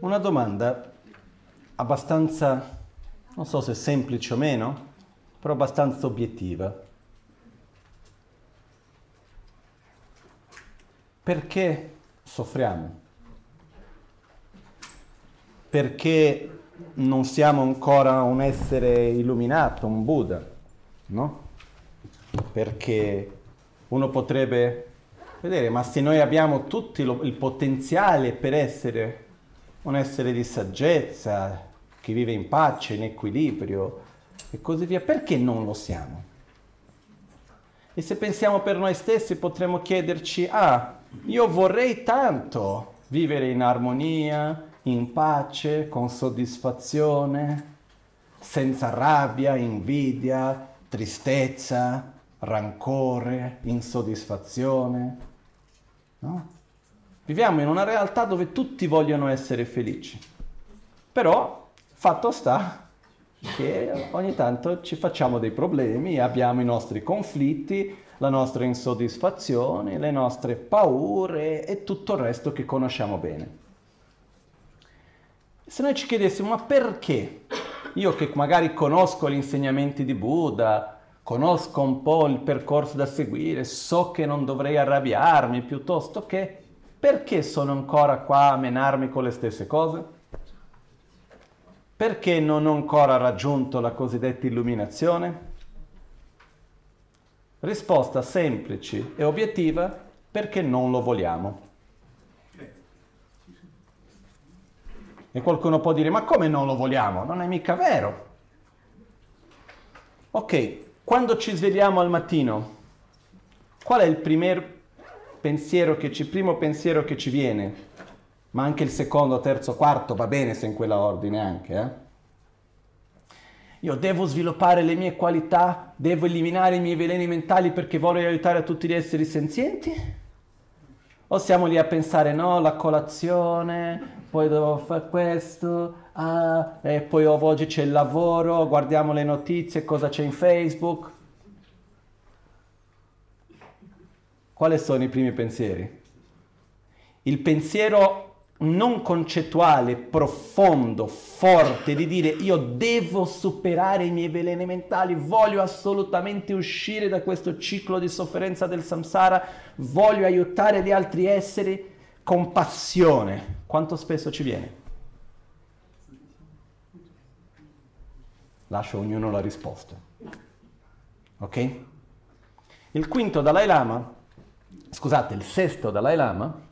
una domanda abbastanza, non so se semplice o meno, però abbastanza obiettiva. Perché soffriamo? Perché non siamo ancora un essere illuminato, un Buddha, no? Perché uno potrebbe vedere, ma se noi abbiamo tutto il potenziale per essere un essere di saggezza, che vive in pace, in equilibrio e così via, perché non lo siamo? E se pensiamo per noi stessi potremmo chiederci, ah, io vorrei tanto vivere in armonia, in pace, con soddisfazione, senza rabbia, invidia, tristezza, rancore, insoddisfazione. No? Viviamo in una realtà dove tutti vogliono essere felici. Però fatto sta che ogni tanto ci facciamo dei problemi, abbiamo i nostri conflitti, la nostra insoddisfazione, le nostre paure e tutto il resto che conosciamo bene. Se noi ci chiedessimo ma perché io che magari conosco gli insegnamenti di Buddha, conosco un po' il percorso da seguire, so che non dovrei arrabbiarmi piuttosto che perché sono ancora qua a menarmi con le stesse cose? Perché non ho ancora raggiunto la cosiddetta illuminazione? Risposta semplice e obiettiva, perché non lo vogliamo. E qualcuno può dire, ma come non lo vogliamo? Non è mica vero. Ok, quando ci svegliamo al mattino, qual è il primer pensiero che ci, primo pensiero che ci viene? Ma anche il secondo, terzo, quarto, va bene se in quella ordine anche, eh? Io devo sviluppare le mie qualità, devo eliminare i miei veleni mentali perché voglio aiutare tutti gli esseri senzienti? O siamo lì a pensare, no, la colazione, poi devo fare questo, ah, e poi oggi c'è il lavoro, guardiamo le notizie, cosa c'è in Facebook. Quali sono i primi pensieri? Il pensiero non concettuale, profondo, forte, di dire io devo superare i miei veleni mentali, voglio assolutamente uscire da questo ciclo di sofferenza del samsara, voglio aiutare gli altri esseri con passione. Quanto spesso ci viene? Lascio a ognuno la risposta. Ok? Il quinto Dalai Lama, scusate, il sesto Dalai Lama,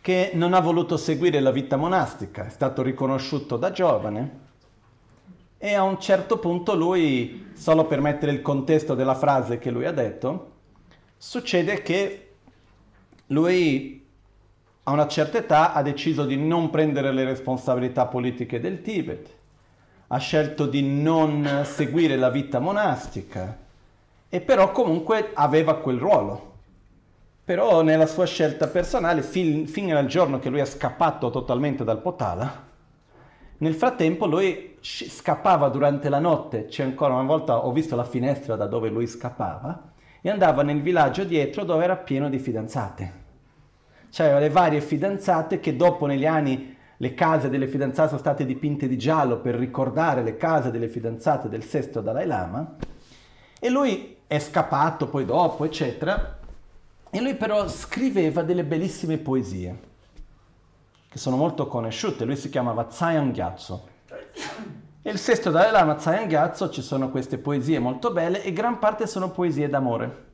che non ha voluto seguire la vita monastica, è stato riconosciuto da giovane e a un certo punto lui, solo per mettere il contesto della frase che lui ha detto, succede che lui a una certa età ha deciso di non prendere le responsabilità politiche del Tibet, ha scelto di non seguire la vita monastica e però comunque aveva quel ruolo. Però nella sua scelta personale, fin, fino al giorno che lui è scappato totalmente dal Potala, nel frattempo lui scappava durante la notte, c'è ancora una volta ho visto la finestra da dove lui scappava, e andava nel villaggio dietro dove era pieno di fidanzate. C'erano le varie fidanzate che dopo negli anni le case delle fidanzate sono state dipinte di giallo per ricordare le case delle fidanzate del sesto Dalai Lama e lui è scappato poi dopo eccetera. E lui però scriveva delle bellissime poesie che sono molto conosciute, lui si chiamava Tsayan Gyatso e il sesto Dalai Lama Tsayan Gyatso ci sono queste poesie molto belle e gran parte sono poesie d'amore.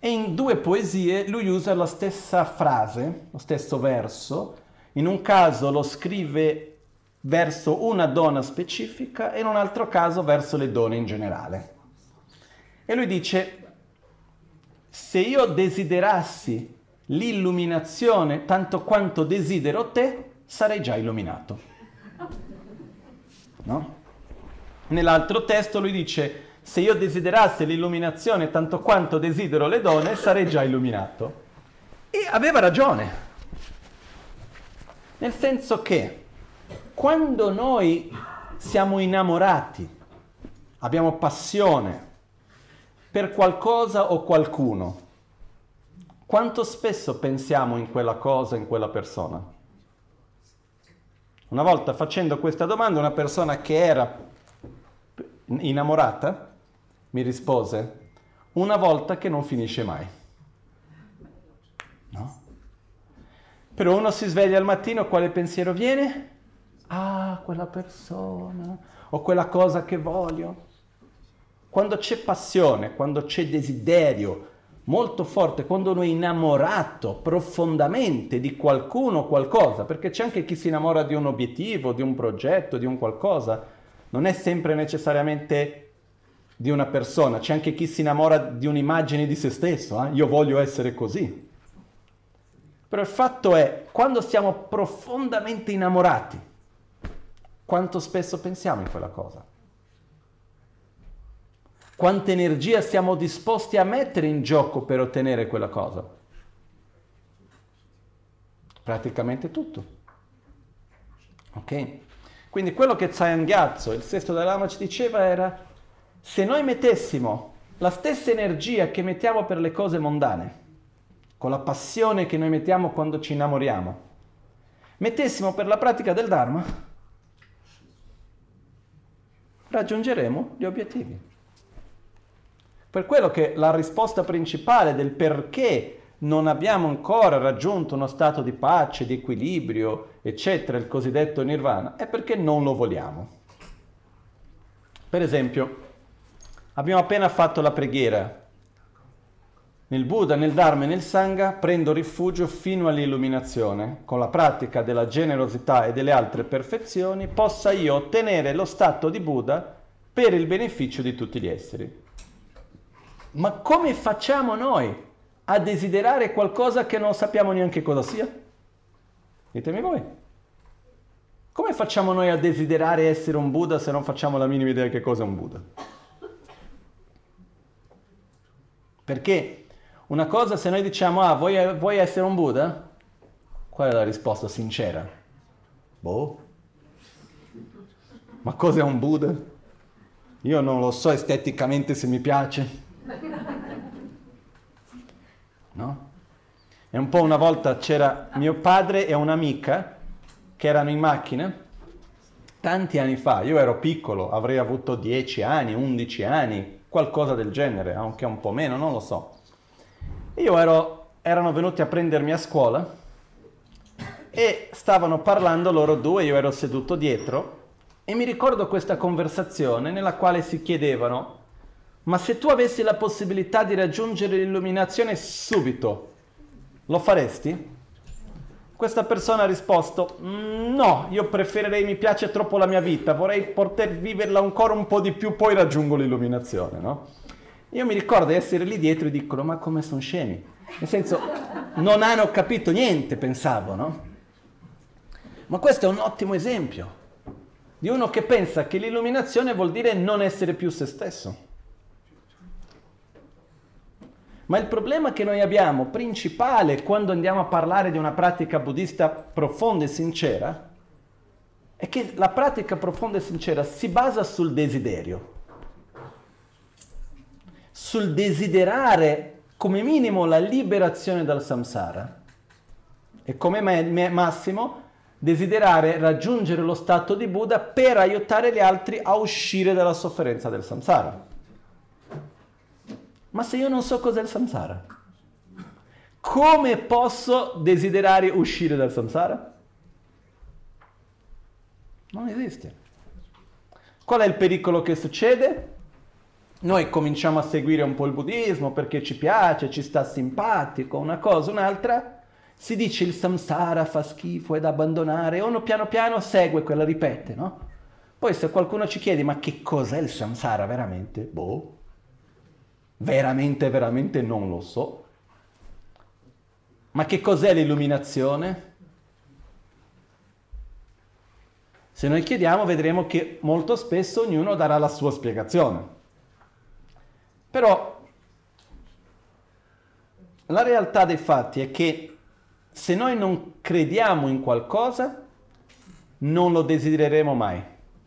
E in due poesie lui usa la stessa frase, lo stesso verso, in un caso lo scrive verso una donna specifica e in un altro caso verso le donne in generale. E lui dice, se io desiderassi l'illuminazione tanto quanto desidero te, sarei già illuminato. No? Nell'altro testo lui dice, se io desiderassi l'illuminazione tanto quanto desidero le donne, sarei già illuminato. E aveva ragione. Nel senso che quando noi siamo innamorati, abbiamo passione per qualcosa o qualcuno, quanto spesso pensiamo in quella cosa, in quella persona? Una volta facendo questa domanda, una persona che era innamorata mi rispose, una volta che non finisce mai. No? Però uno si sveglia al mattino, quale pensiero viene? Ah, quella persona, o quella cosa che voglio. Quando c'è passione, quando c'è desiderio molto forte, quando uno è innamorato profondamente di qualcuno o qualcosa, perché c'è anche chi si innamora di un obiettivo, di un progetto, di un qualcosa, non è sempre necessariamente di una persona, c'è anche chi si innamora di un'immagine di se stesso, eh? io voglio essere così. Però il fatto è, quando siamo profondamente innamorati, quanto spesso pensiamo in quella cosa? Quanta energia siamo disposti a mettere in gioco per ottenere quella cosa? Praticamente tutto. Ok? Quindi quello che Zayan Gyatso, il sesto Dalai Lama, ci diceva era se noi mettessimo la stessa energia che mettiamo per le cose mondane, con la passione che noi mettiamo quando ci innamoriamo, mettessimo per la pratica del Dharma, raggiungeremo gli obiettivi. Per quello che la risposta principale del perché non abbiamo ancora raggiunto uno stato di pace, di equilibrio, eccetera, il cosiddetto nirvana, è perché non lo vogliamo. Per esempio, abbiamo appena fatto la preghiera. Nel Buddha, nel Dharma e nel Sangha prendo rifugio fino all'illuminazione. Con la pratica della generosità e delle altre perfezioni possa io ottenere lo stato di Buddha per il beneficio di tutti gli esseri. Ma come facciamo noi a desiderare qualcosa che non sappiamo neanche cosa sia? Ditemi voi. Come facciamo noi a desiderare essere un Buddha se non facciamo la minima idea che cosa è un Buddha? Perché una cosa se noi diciamo, ah, vuoi, vuoi essere un Buddha? Qual è la risposta sincera? Boh. Ma cos'è un Buddha? Io non lo so esteticamente se mi piace. No? E un po' una volta c'era mio padre e un'amica che erano in macchina, tanti anni fa, io ero piccolo, avrei avuto 10 anni, 11 anni, qualcosa del genere, anche un po' meno, non lo so. Io ero, erano venuti a prendermi a scuola e stavano parlando loro due, io ero seduto dietro e mi ricordo questa conversazione nella quale si chiedevano ma se tu avessi la possibilità di raggiungere l'illuminazione subito, lo faresti? Questa persona ha risposto, mm, no, io preferirei, mi piace troppo la mia vita, vorrei poter viverla ancora un po' di più, poi raggiungo l'illuminazione, no? Io mi ricordo di essere lì dietro e dicono, ma come sono scemi? Nel senso, non hanno capito niente, pensavo, no? Ma questo è un ottimo esempio di uno che pensa che l'illuminazione vuol dire non essere più se stesso. Ma il problema che noi abbiamo principale quando andiamo a parlare di una pratica buddista profonda e sincera è che la pratica profonda e sincera si basa sul desiderio, sul desiderare come minimo la liberazione dal samsara e come massimo desiderare raggiungere lo stato di Buddha per aiutare gli altri a uscire dalla sofferenza del samsara. Ma se io non so cos'è il samsara, come posso desiderare uscire dal samsara? Non esiste. Qual è il pericolo che succede? Noi cominciamo a seguire un po' il buddismo perché ci piace, ci sta simpatico, una cosa, un'altra. Si dice il samsara fa schifo, è da abbandonare, uno piano piano segue quella, ripete, no? Poi se qualcuno ci chiede ma che cos'è il samsara veramente? Boh, Veramente, veramente non lo so. Ma che cos'è l'illuminazione? Se noi chiediamo vedremo che molto spesso ognuno darà la sua spiegazione. Però la realtà dei fatti è che se noi non crediamo in qualcosa, non lo desidereremo mai.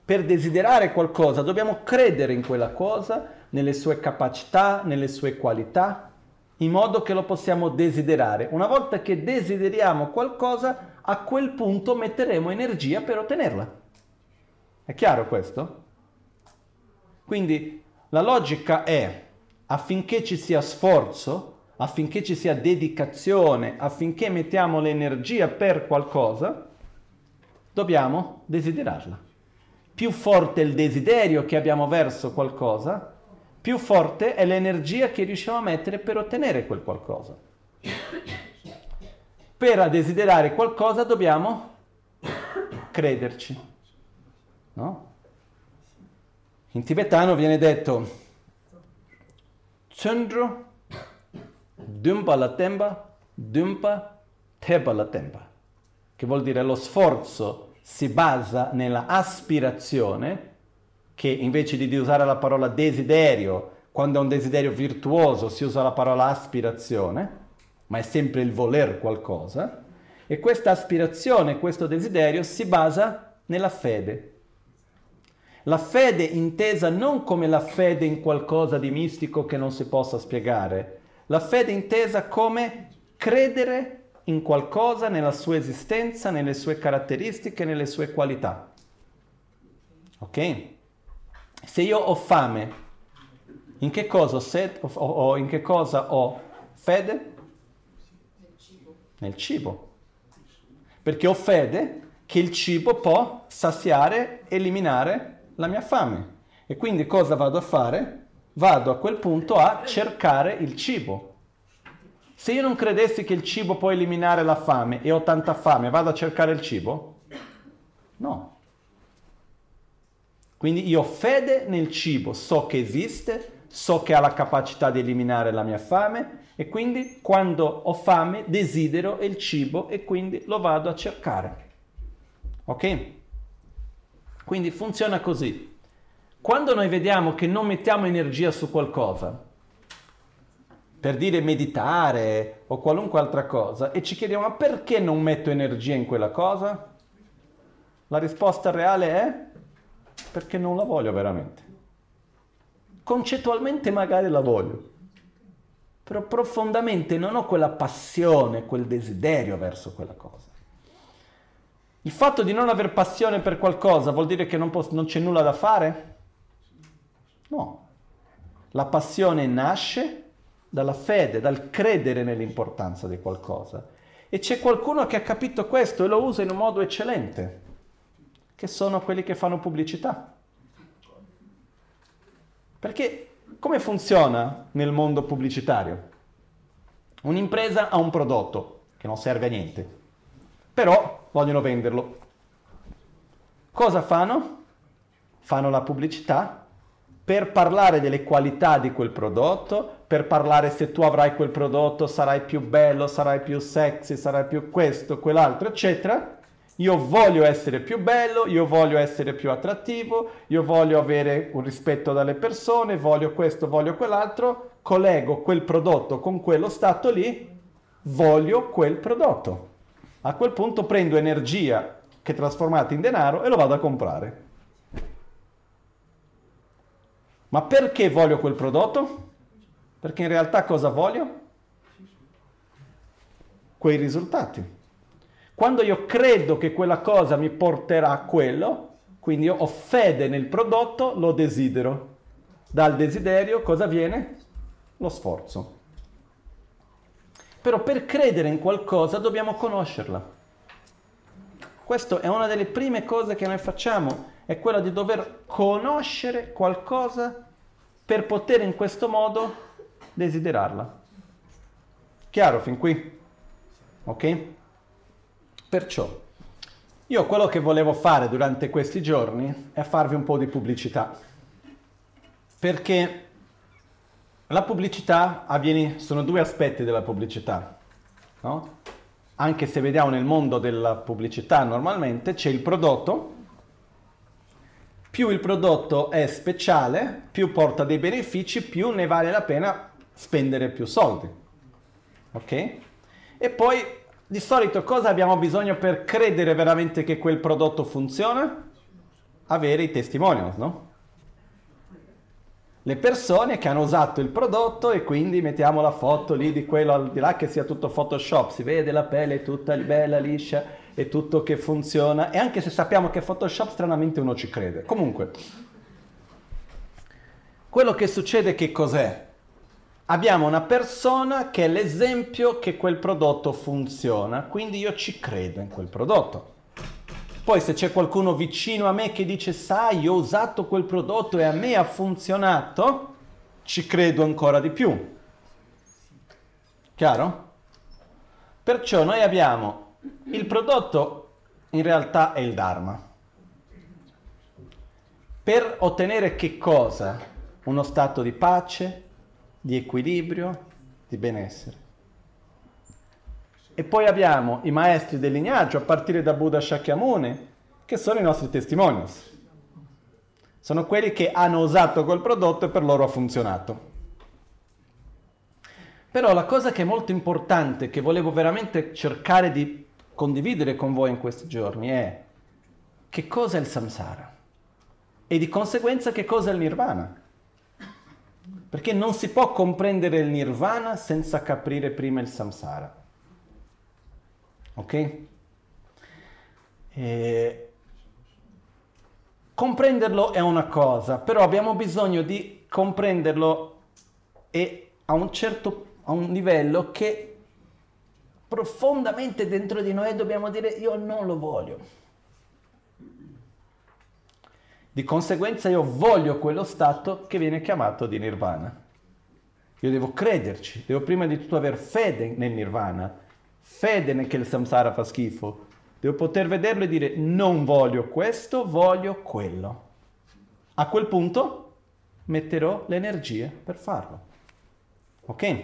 Per desiderare qualcosa dobbiamo credere in quella cosa nelle sue capacità, nelle sue qualità, in modo che lo possiamo desiderare. Una volta che desideriamo qualcosa, a quel punto metteremo energia per ottenerla. È chiaro questo? Quindi la logica è affinché ci sia sforzo, affinché ci sia dedicazione, affinché mettiamo l'energia per qualcosa, dobbiamo desiderarla. Più forte è il desiderio che abbiamo verso qualcosa, più forte è l'energia che riusciamo a mettere per ottenere quel qualcosa. Per desiderare qualcosa dobbiamo crederci. No? In tibetano viene detto Chandra Dumpa la temba, dumpa teba la temba, che vuol dire lo sforzo si basa nella aspirazione, che invece di usare la parola desiderio, quando è un desiderio virtuoso si usa la parola aspirazione, ma è sempre il voler qualcosa, e questa aspirazione, questo desiderio si basa nella fede. La fede intesa non come la fede in qualcosa di mistico che non si possa spiegare, la fede intesa come credere in qualcosa, nella sua esistenza, nelle sue caratteristiche, nelle sue qualità. Ok? Se io ho fame, in che cosa ho, sed, o, o in che cosa ho fede? Nel cibo. Perché ho fede che il cibo può saziare, eliminare la mia fame. E quindi cosa vado a fare? vado a quel punto a cercare il cibo. Se io non credessi che il cibo può eliminare la fame e ho tanta fame, vado a cercare il cibo? No. Quindi io ho fede nel cibo, so che esiste, so che ha la capacità di eliminare la mia fame e quindi quando ho fame desidero il cibo e quindi lo vado a cercare. Ok? Quindi funziona così. Quando noi vediamo che non mettiamo energia su qualcosa, per dire meditare o qualunque altra cosa, e ci chiediamo perché non metto energia in quella cosa? La risposta reale è perché non la voglio veramente. Concettualmente magari la voglio, però profondamente non ho quella passione, quel desiderio verso quella cosa. Il fatto di non aver passione per qualcosa vuol dire che non, posso, non c'è nulla da fare? No, la passione nasce dalla fede, dal credere nell'importanza di qualcosa. E c'è qualcuno che ha capito questo e lo usa in un modo eccellente, che sono quelli che fanno pubblicità. Perché come funziona nel mondo pubblicitario? Un'impresa ha un prodotto che non serve a niente, però vogliono venderlo. Cosa fanno? Fanno la pubblicità per parlare delle qualità di quel prodotto, per parlare se tu avrai quel prodotto sarai più bello, sarai più sexy, sarai più questo, quell'altro, eccetera. Io voglio essere più bello, io voglio essere più attrattivo, io voglio avere un rispetto dalle persone, voglio questo, voglio quell'altro, collego quel prodotto con quello stato lì, voglio quel prodotto. A quel punto prendo energia che è trasformata in denaro e lo vado a comprare. Ma perché voglio quel prodotto? Perché in realtà cosa voglio? Quei risultati. Quando io credo che quella cosa mi porterà a quello, quindi io ho fede nel prodotto, lo desidero. Dal desiderio cosa viene? Lo sforzo. Però per credere in qualcosa dobbiamo conoscerla. Questa è una delle prime cose che noi facciamo è quella di dover conoscere qualcosa per poter in questo modo desiderarla. Chiaro fin qui? Ok? Perciò, io quello che volevo fare durante questi giorni è farvi un po' di pubblicità. Perché la pubblicità avviene, sono due aspetti della pubblicità, no? Anche se vediamo nel mondo della pubblicità normalmente c'è il prodotto più il prodotto è speciale, più porta dei benefici, più ne vale la pena spendere più soldi. Ok? E poi di solito cosa abbiamo bisogno per credere veramente che quel prodotto funziona? Avere i testimonials, no? Le persone che hanno usato il prodotto e quindi mettiamo la foto lì di quello al di là che sia tutto Photoshop, si vede la pelle tutta bella, liscia, e tutto che funziona e anche se sappiamo che Photoshop stranamente uno ci crede. Comunque, quello che succede che cos'è? Abbiamo una persona che è l'esempio che quel prodotto funziona, quindi io ci credo in quel prodotto. Poi se c'è qualcuno vicino a me che dice sai, ho usato quel prodotto e a me ha funzionato, ci credo ancora di più. Chiaro? Perciò noi abbiamo il prodotto in realtà è il Dharma. Per ottenere che cosa? Uno stato di pace, di equilibrio, di benessere. E poi abbiamo i maestri del lignaggio, a partire da Buddha Shakyamuni, che sono i nostri testimonials. Sono quelli che hanno usato quel prodotto e per loro ha funzionato. Però la cosa che è molto importante, che volevo veramente cercare di condividere con voi in questi giorni è che cosa è il samsara e di conseguenza che cosa è il nirvana. Perché non si può comprendere il nirvana senza capire prima il samsara. Ok? E... Comprenderlo è una cosa, però abbiamo bisogno di comprenderlo e a un certo a un livello che profondamente dentro di noi dobbiamo dire io non lo voglio. Di conseguenza io voglio quello stato che viene chiamato di nirvana. Io devo crederci, devo prima di tutto avere fede nel nirvana, fede che il samsara fa schifo. Devo poter vederlo e dire non voglio questo, voglio quello. A quel punto metterò le energie per farlo. Ok?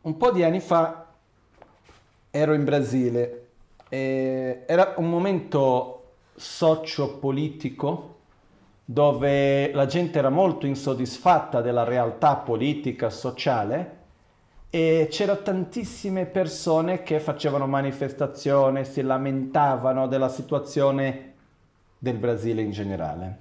Un po' di anni fa ero in Brasile eh, era un momento socio-politico dove la gente era molto insoddisfatta della realtà politica, sociale e c'erano tantissime persone che facevano manifestazioni, si lamentavano della situazione del Brasile in generale.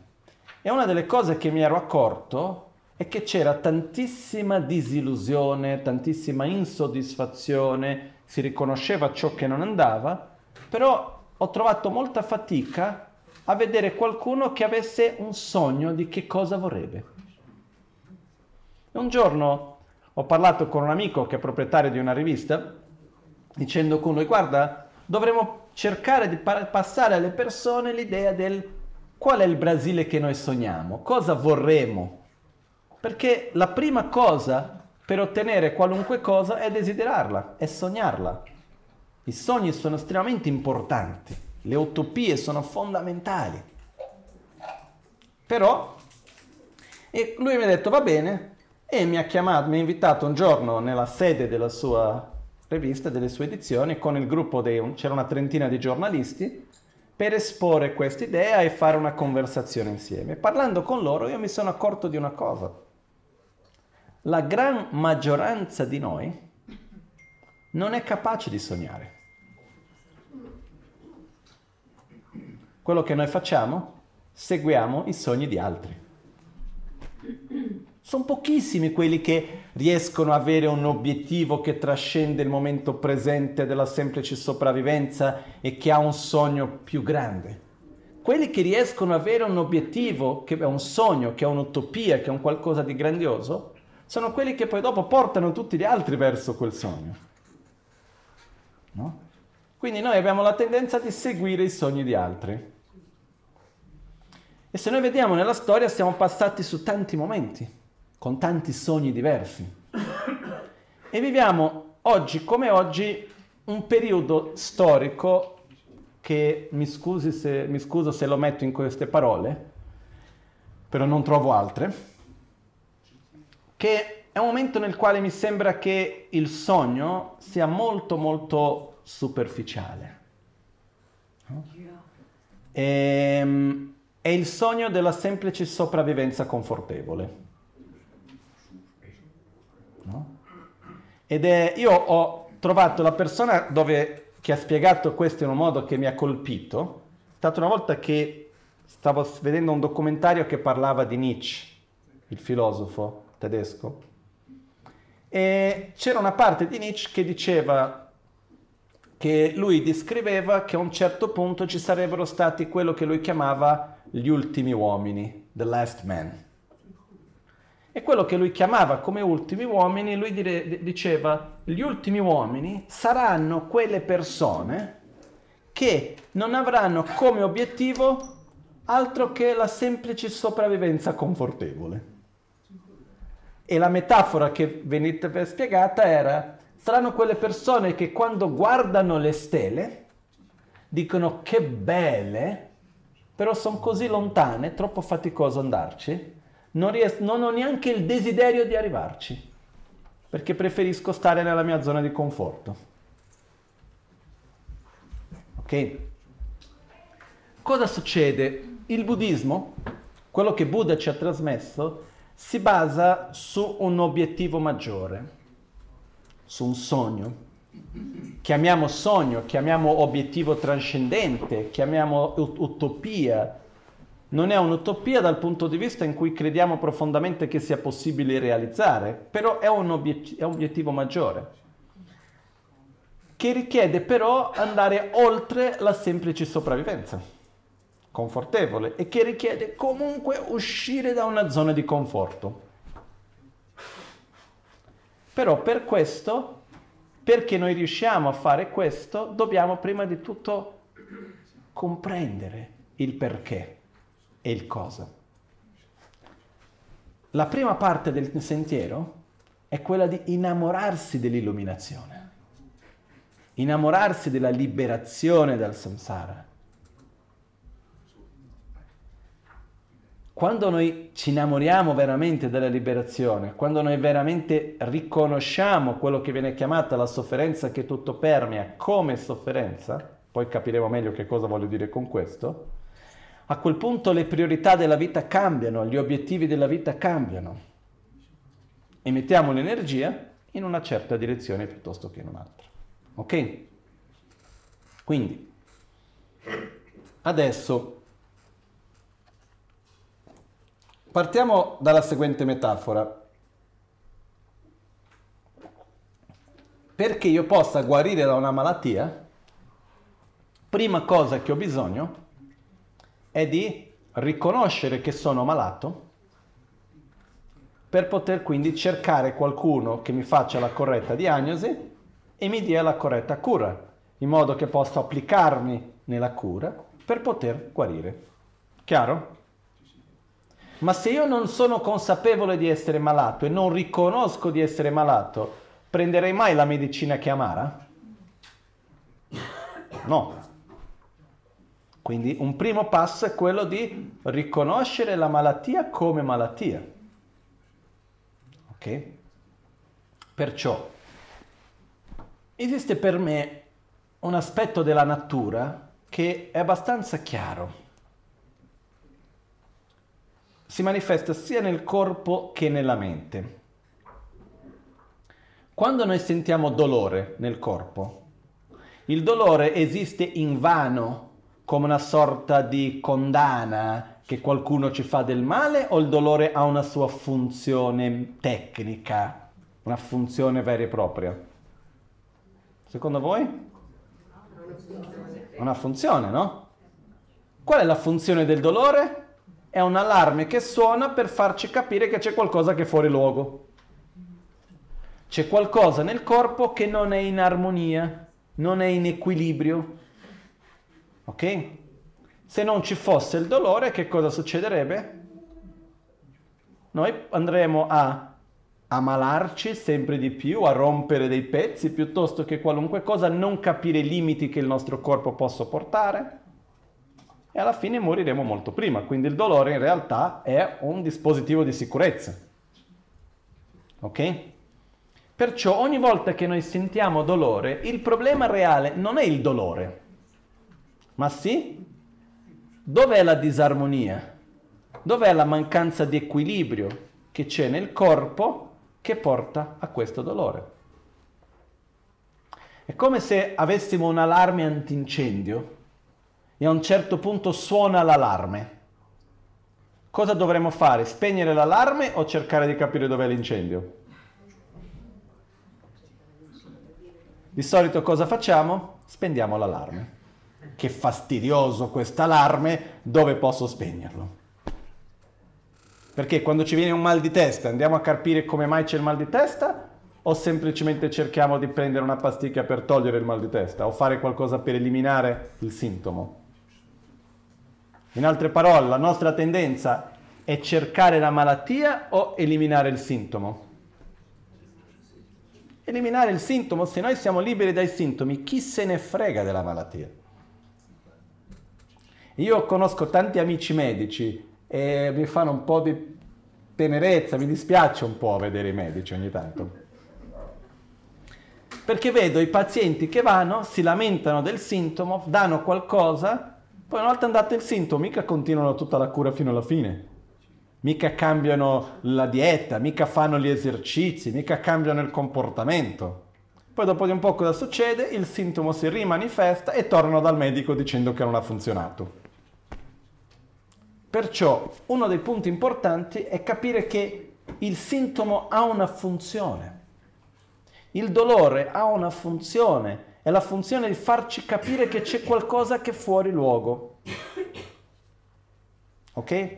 E una delle cose che mi ero accorto è che c'era tantissima disillusione, tantissima insoddisfazione, si riconosceva ciò che non andava però ho trovato molta fatica a vedere qualcuno che avesse un sogno di che cosa vorrebbe. Un giorno ho parlato con un amico che è proprietario di una rivista, dicendo con lui, guarda, dovremmo cercare di passare alle persone l'idea del qual è il Brasile che noi sogniamo, cosa vorremmo. Perché la prima cosa per ottenere qualunque cosa è desiderarla, è sognarla. I sogni sono estremamente importanti, le utopie sono fondamentali. Però, e lui mi ha detto va bene e mi ha chiamato, mi ha invitato un giorno nella sede della sua rivista, delle sue edizioni, con il gruppo dei, c'era una trentina di giornalisti, per esporre questa idea e fare una conversazione insieme. Parlando con loro io mi sono accorto di una cosa. La gran maggioranza di noi non è capace di sognare. Quello che noi facciamo? Seguiamo i sogni di altri. Sono pochissimi quelli che riescono ad avere un obiettivo che trascende il momento presente della semplice sopravvivenza e che ha un sogno più grande. Quelli che riescono ad avere un obiettivo, che è un sogno, che è un'utopia, che è un qualcosa di grandioso, sono quelli che poi dopo portano tutti gli altri verso quel sogno. No? Quindi noi abbiamo la tendenza di seguire i sogni di altri. E se noi vediamo nella storia siamo passati su tanti momenti, con tanti sogni diversi. E viviamo oggi come oggi un periodo storico che mi, se, mi scuso se lo metto in queste parole, però non trovo altre, che è un momento nel quale mi sembra che il sogno sia molto molto superficiale. E, ehm, è il sogno della semplice sopravvivenza confortevole. No? Ed è, io ho trovato la persona dove, che ha spiegato questo in un modo che mi ha colpito, è stata una volta che stavo vedendo un documentario che parlava di Nietzsche, il filosofo tedesco, E c'era una parte di Nietzsche che diceva che lui descriveva che a un certo punto ci sarebbero stati quello che lui chiamava gli ultimi uomini, the last man. E quello che lui chiamava come ultimi uomini, lui dire, diceva, gli ultimi uomini saranno quelle persone che non avranno come obiettivo altro che la semplice sopravvivenza confortevole. E la metafora che veniva spiegata era, saranno quelle persone che quando guardano le stelle dicono che belle, però sono così lontane, troppo faticoso andarci, non, ries- non ho neanche il desiderio di arrivarci, perché preferisco stare nella mia zona di conforto. Ok? Cosa succede? Il buddismo, quello che Buddha ci ha trasmesso, si basa su un obiettivo maggiore, su un sogno. Chiamiamo sogno, chiamiamo obiettivo trascendente, chiamiamo ut- utopia. Non è un'utopia dal punto di vista in cui crediamo profondamente che sia possibile realizzare, però è un, obiet- è un obiettivo maggiore, che richiede però andare oltre la semplice sopravvivenza confortevole e che richiede comunque uscire da una zona di conforto. Però per questo, perché noi riusciamo a fare questo, dobbiamo prima di tutto comprendere il perché e il cosa. La prima parte del sentiero è quella di innamorarsi dell'illuminazione, innamorarsi della liberazione dal samsara quando noi ci innamoriamo veramente della liberazione, quando noi veramente riconosciamo quello che viene chiamata la sofferenza che tutto permea come sofferenza, poi capiremo meglio che cosa voglio dire con questo, a quel punto le priorità della vita cambiano, gli obiettivi della vita cambiano e mettiamo l'energia in una certa direzione piuttosto che in un'altra. Ok? Quindi, adesso Partiamo dalla seguente metafora. Perché io possa guarire da una malattia, prima cosa che ho bisogno è di riconoscere che sono malato per poter quindi cercare qualcuno che mi faccia la corretta diagnosi e mi dia la corretta cura, in modo che possa applicarmi nella cura per poter guarire. Chiaro? Ma se io non sono consapevole di essere malato e non riconosco di essere malato, prenderei mai la medicina che amara? No. Quindi un primo passo è quello di riconoscere la malattia come malattia. Ok? Perciò esiste per me un aspetto della natura che è abbastanza chiaro si manifesta sia nel corpo che nella mente. Quando noi sentiamo dolore nel corpo, il dolore esiste in vano come una sorta di condanna che qualcuno ci fa del male o il dolore ha una sua funzione tecnica, una funzione vera e propria? Secondo voi? Una funzione, no? Qual è la funzione del dolore? È un allarme che suona per farci capire che c'è qualcosa che è fuori luogo. C'è qualcosa nel corpo che non è in armonia, non è in equilibrio. Ok? Se non ci fosse il dolore, che cosa succederebbe? Noi andremo a ammalarci sempre di più, a rompere dei pezzi piuttosto che qualunque cosa, non capire i limiti che il nostro corpo può sopportare e alla fine moriremo molto prima. Quindi il dolore in realtà è un dispositivo di sicurezza. Ok? Perciò ogni volta che noi sentiamo dolore, il problema reale non è il dolore, ma sì, dov'è la disarmonia? Dov'è la mancanza di equilibrio che c'è nel corpo che porta a questo dolore? È come se avessimo un allarme antincendio e a un certo punto suona l'allarme. Cosa dovremmo fare? Spegnere l'allarme o cercare di capire dov'è l'incendio? Di solito cosa facciamo? Spendiamo l'allarme. Che fastidioso quest'allarme, dove posso spegnerlo? Perché quando ci viene un mal di testa andiamo a capire come mai c'è il mal di testa o semplicemente cerchiamo di prendere una pasticca per togliere il mal di testa o fare qualcosa per eliminare il sintomo? In altre parole, la nostra tendenza è cercare la malattia o eliminare il sintomo? Eliminare il sintomo, se noi siamo liberi dai sintomi, chi se ne frega della malattia? Io conosco tanti amici medici e mi fanno un po' di tenerezza, mi dispiace un po' vedere i medici ogni tanto. Perché vedo i pazienti che vanno, si lamentano del sintomo, danno qualcosa, poi una volta andato il sintomo, mica continuano tutta la cura fino alla fine. Mica cambiano la dieta, mica fanno gli esercizi, mica cambiano il comportamento. Poi dopo di un po' cosa succede? Il sintomo si rimanifesta e tornano dal medico dicendo che non ha funzionato. Perciò uno dei punti importanti è capire che il sintomo ha una funzione. Il dolore ha una funzione, è la funzione di farci capire che c'è qualcosa che è fuori luogo. Ok?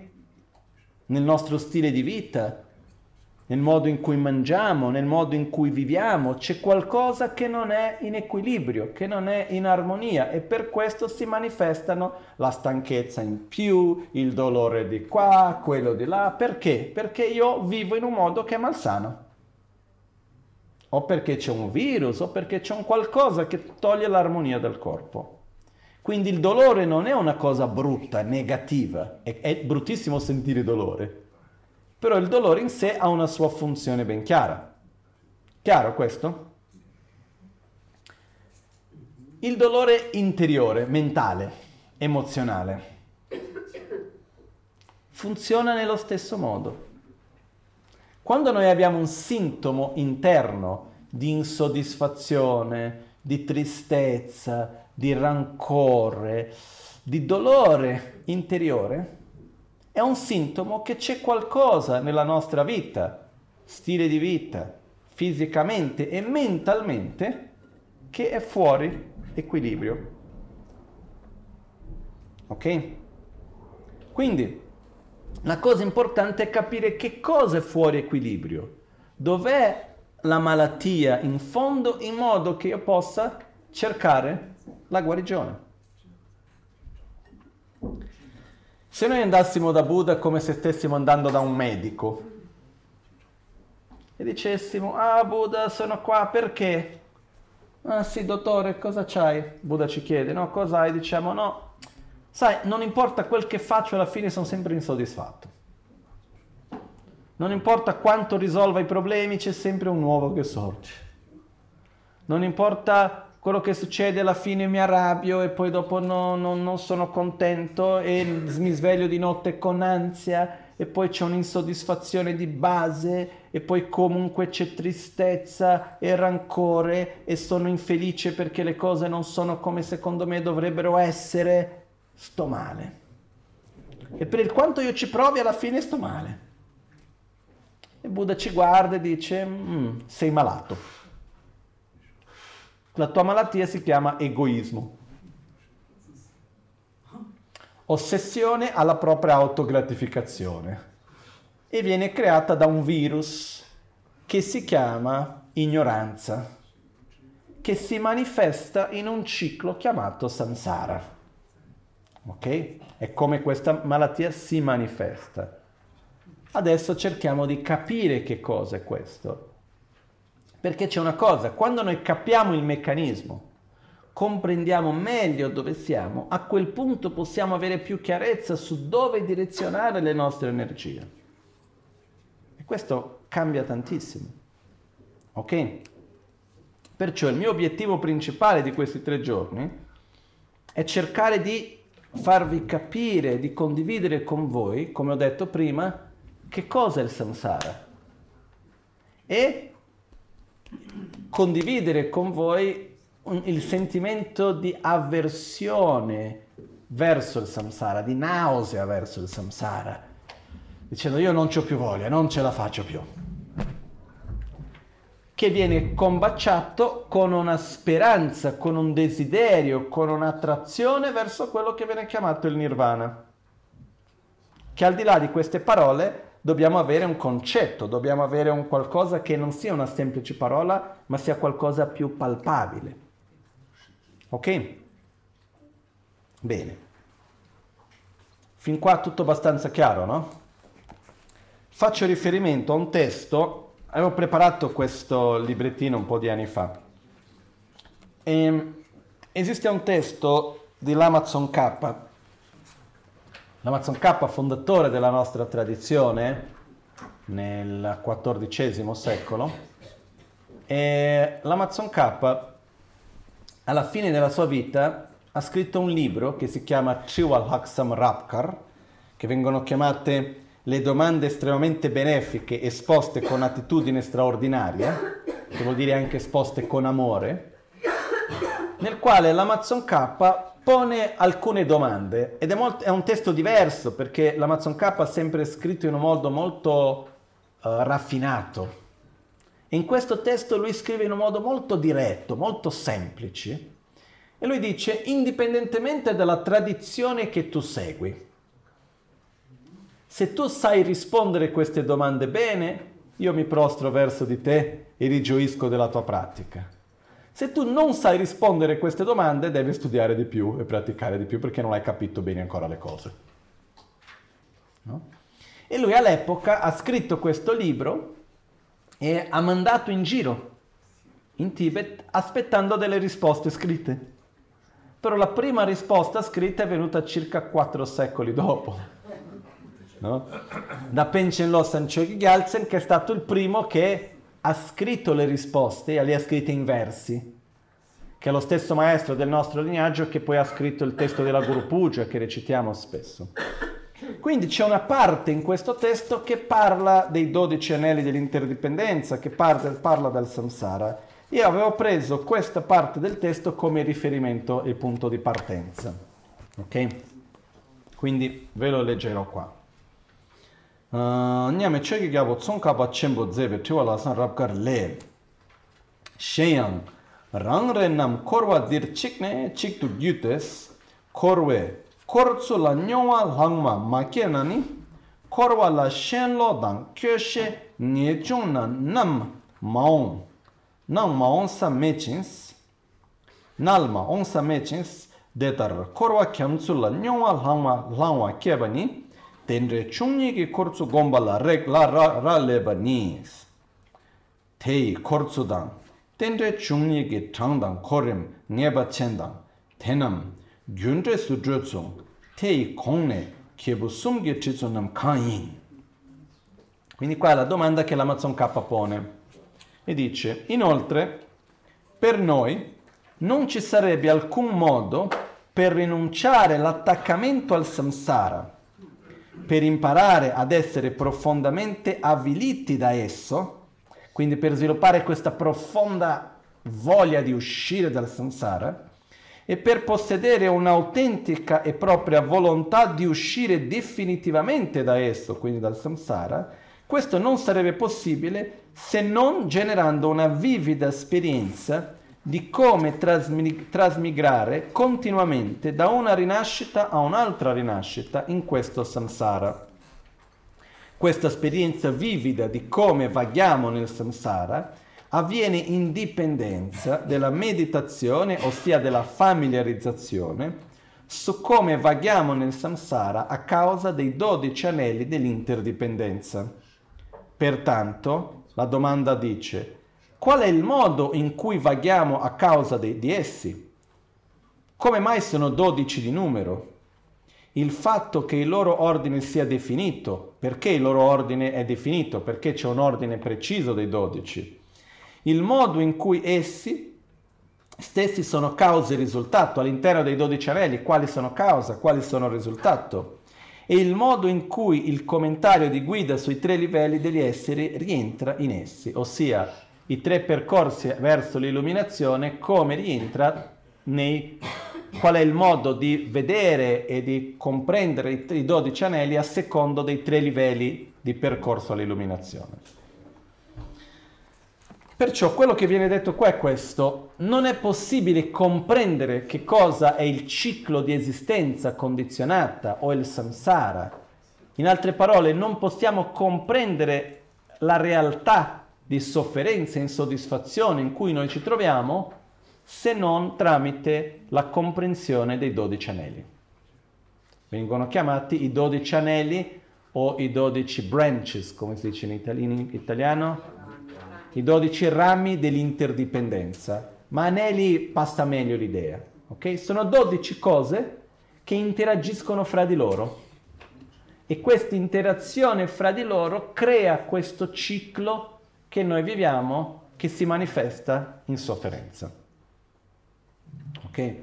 Nel nostro stile di vita, nel modo in cui mangiamo, nel modo in cui viviamo, c'è qualcosa che non è in equilibrio, che non è in armonia e per questo si manifestano la stanchezza in più, il dolore di qua, quello di là. Perché? Perché io vivo in un modo che è malsano. O perché c'è un virus, o perché c'è un qualcosa che toglie l'armonia del corpo. Quindi il dolore non è una cosa brutta, negativa, è, è bruttissimo sentire dolore, però il dolore in sé ha una sua funzione ben chiara. Chiaro questo? Il dolore interiore, mentale, emozionale, funziona nello stesso modo. Quando noi abbiamo un sintomo interno di insoddisfazione, di tristezza, di rancore, di dolore interiore, è un sintomo che c'è qualcosa nella nostra vita, stile di vita, fisicamente e mentalmente, che è fuori equilibrio. Ok? Quindi la cosa importante è capire che cosa è fuori equilibrio, dov'è la malattia in fondo in modo che io possa cercare la guarigione. Se noi andassimo da Buddha come se stessimo andando da un medico e dicessimo, ah Buddha sono qua perché? Ah sì dottore, cosa c'hai? Buddha ci chiede, no, cosa hai? Diciamo no, sai, non importa quel che faccio, alla fine sono sempre insoddisfatto. Non importa quanto risolva i problemi, c'è sempre un nuovo che sorge. Non importa quello che succede alla fine mi arrabbio e poi dopo no, no, non sono contento e mi sveglio di notte con ansia e poi c'è un'insoddisfazione di base e poi comunque c'è tristezza e rancore e sono infelice perché le cose non sono come secondo me dovrebbero essere, sto male. E per il quanto io ci provi alla fine sto male. E Buddha ci guarda e dice, mm, sei malato. La tua malattia si chiama egoismo. Ossessione alla propria autogratificazione. E viene creata da un virus che si chiama ignoranza, che si manifesta in un ciclo chiamato samsara. Ok? È come questa malattia si manifesta. Adesso cerchiamo di capire che cosa è questo. Perché c'è una cosa, quando noi capiamo il meccanismo, comprendiamo meglio dove siamo, a quel punto possiamo avere più chiarezza su dove direzionare le nostre energie. E questo cambia tantissimo. Ok? Perciò il mio obiettivo principale di questi tre giorni è cercare di farvi capire, di condividere con voi, come ho detto prima, che cosa è il samsara e condividere con voi un, il sentimento di avversione verso il samsara, di nausea verso il samsara, dicendo io non ho più voglia, non ce la faccio più. Che viene combaciato con una speranza, con un desiderio, con un'attrazione verso quello che viene chiamato il nirvana. Che al di là di queste parole dobbiamo avere un concetto, dobbiamo avere un qualcosa che non sia una semplice parola, ma sia qualcosa più palpabile. Ok? Bene. Fin qua tutto abbastanza chiaro, no? Faccio riferimento a un testo avevo preparato questo librettino un po' di anni fa. E ehm, esiste un testo di Lamazon K, Lamazon K, fondatore della nostra tradizione nel XIV secolo, e Lamazon K alla fine della sua vita ha scritto un libro che si chiama Triwal Haksam Rapkar, che vengono chiamate le domande estremamente benefiche esposte con attitudine straordinaria, che vuol dire anche esposte con amore, nel quale l'Amazon K pone alcune domande ed è, molto, è un testo diverso perché l'Amazon K ha sempre scritto in un modo molto uh, raffinato. In questo testo lui scrive in un modo molto diretto, molto semplice e lui dice indipendentemente dalla tradizione che tu segui, se tu sai rispondere a queste domande bene, io mi prostro verso di te e rigioisco della tua pratica. Se tu non sai rispondere a queste domande, devi studiare di più e praticare di più perché non hai capito bene ancora le cose. No? E lui all'epoca ha scritto questo libro e ha mandato in giro in Tibet aspettando delle risposte scritte. Però la prima risposta scritta è venuta circa quattro secoli dopo no? da Penchen Lossan Chogi Gyaltsen che è stato il primo che ha scritto le risposte e le ha scritte in versi che è lo stesso maestro del nostro lignaggio che poi ha scritto il testo della Guru Puja che recitiamo spesso. Quindi c'è una parte in questo testo che parla dei dodici anelli dell'interdipendenza, che parla, parla del samsara. Io avevo preso questa parte del testo come riferimento e punto di partenza. Ok? Quindi ve lo leggerò qua. nyame chegi gyabo tsongka pa chenpo dzebe tiwa lasan rabkar le shenyang rang re nam korwa zir chikne chik tu gyutes korwe kortsu la nyongwa langma make nani korwa la shenlo dang kyoshe nye chung na nam maung nang maung sa mechins nalma ong sa mechins detar korwa kyamtsu la nyongwa langma langwa kebani tenre chungni ki kortsu gomba la rek la ra, ra leba nis. Tei kortsu dang, tenre chungni ki chang dang korim ngeba chen dang, tenam gyunre sudro tsung, tei kongne kebu sumgi chitsu nam kanyin. Quindi qua è la domanda che l'Amazon K pone. E dice, inoltre, per noi non ci sarebbe alcun modo per rinunciare all'attaccamento al samsara, per imparare ad essere profondamente avviliti da esso, quindi per sviluppare questa profonda voglia di uscire dal samsara, e per possedere un'autentica e propria volontà di uscire definitivamente da esso, quindi dal samsara, questo non sarebbe possibile se non generando una vivida esperienza di come trasmi- trasmigrare continuamente da una rinascita a un'altra rinascita in questo samsara. Questa esperienza vivida di come vaghiamo nel samsara avviene in dipendenza della meditazione, ossia della familiarizzazione, su come vaghiamo nel samsara a causa dei dodici anelli dell'interdipendenza. Pertanto, la domanda dice, Qual è il modo in cui vaghiamo a causa de- di essi? Come mai sono dodici di numero? Il fatto che il loro ordine sia definito, perché il loro ordine è definito? Perché c'è un ordine preciso dei dodici. Il modo in cui essi stessi sono causa e risultato all'interno dei dodici anelli, quali sono causa, quali sono risultato e il modo in cui il commentario di guida sui tre livelli degli esseri rientra in essi, ossia i tre percorsi verso l'illuminazione, come rientra nei qual è il modo di vedere e di comprendere i, i 12 anelli a secondo dei tre livelli di percorso all'illuminazione. Perciò quello che viene detto qua è questo, non è possibile comprendere che cosa è il ciclo di esistenza condizionata o il samsara. In altre parole, non possiamo comprendere la realtà di sofferenza e insoddisfazione in cui noi ci troviamo se non tramite la comprensione dei dodici anelli. Vengono chiamati i dodici anelli o i dodici branches, come si dice in italiano, i dodici rami dell'interdipendenza, ma anelli passa meglio l'idea, ok? Sono dodici cose che interagiscono fra di loro e questa interazione fra di loro crea questo ciclo che noi viviamo che si manifesta in sofferenza. Ok?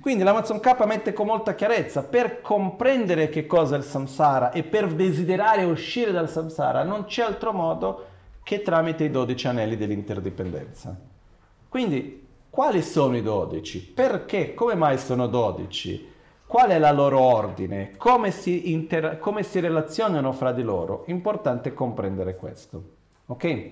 Quindi l'Amazon K mette con molta chiarezza, per comprendere che cosa è il samsara e per desiderare uscire dal samsara non c'è altro modo che tramite i 12 anelli dell'interdipendenza. Quindi, quali sono i 12? Perché? Come mai sono 12? Qual è la loro ordine? Come si, inter- come si relazionano fra di loro? Importante comprendere questo. Ok?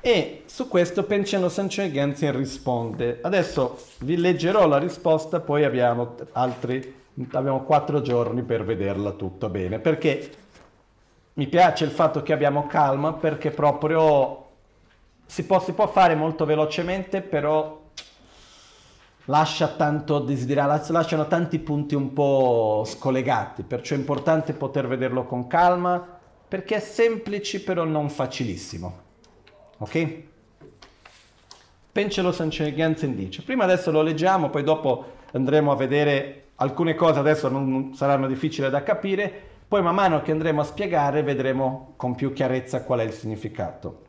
E su questo Pencello Sanchoi Gensin risponde. Adesso vi leggerò la risposta, poi abbiamo altri, abbiamo quattro giorni per vederla tutto bene, perché mi piace il fatto che abbiamo calma perché proprio si può, si può fare molto velocemente, però lascia tanto desiderare, lasciano tanti punti un po' scollegati, perciò è importante poter vederlo con calma perché è semplice però non facilissimo. Ok? Pencelo Sanchegyansen dice, prima adesso lo leggiamo, poi dopo andremo a vedere alcune cose, adesso non saranno difficili da capire, poi man mano che andremo a spiegare vedremo con più chiarezza qual è il significato.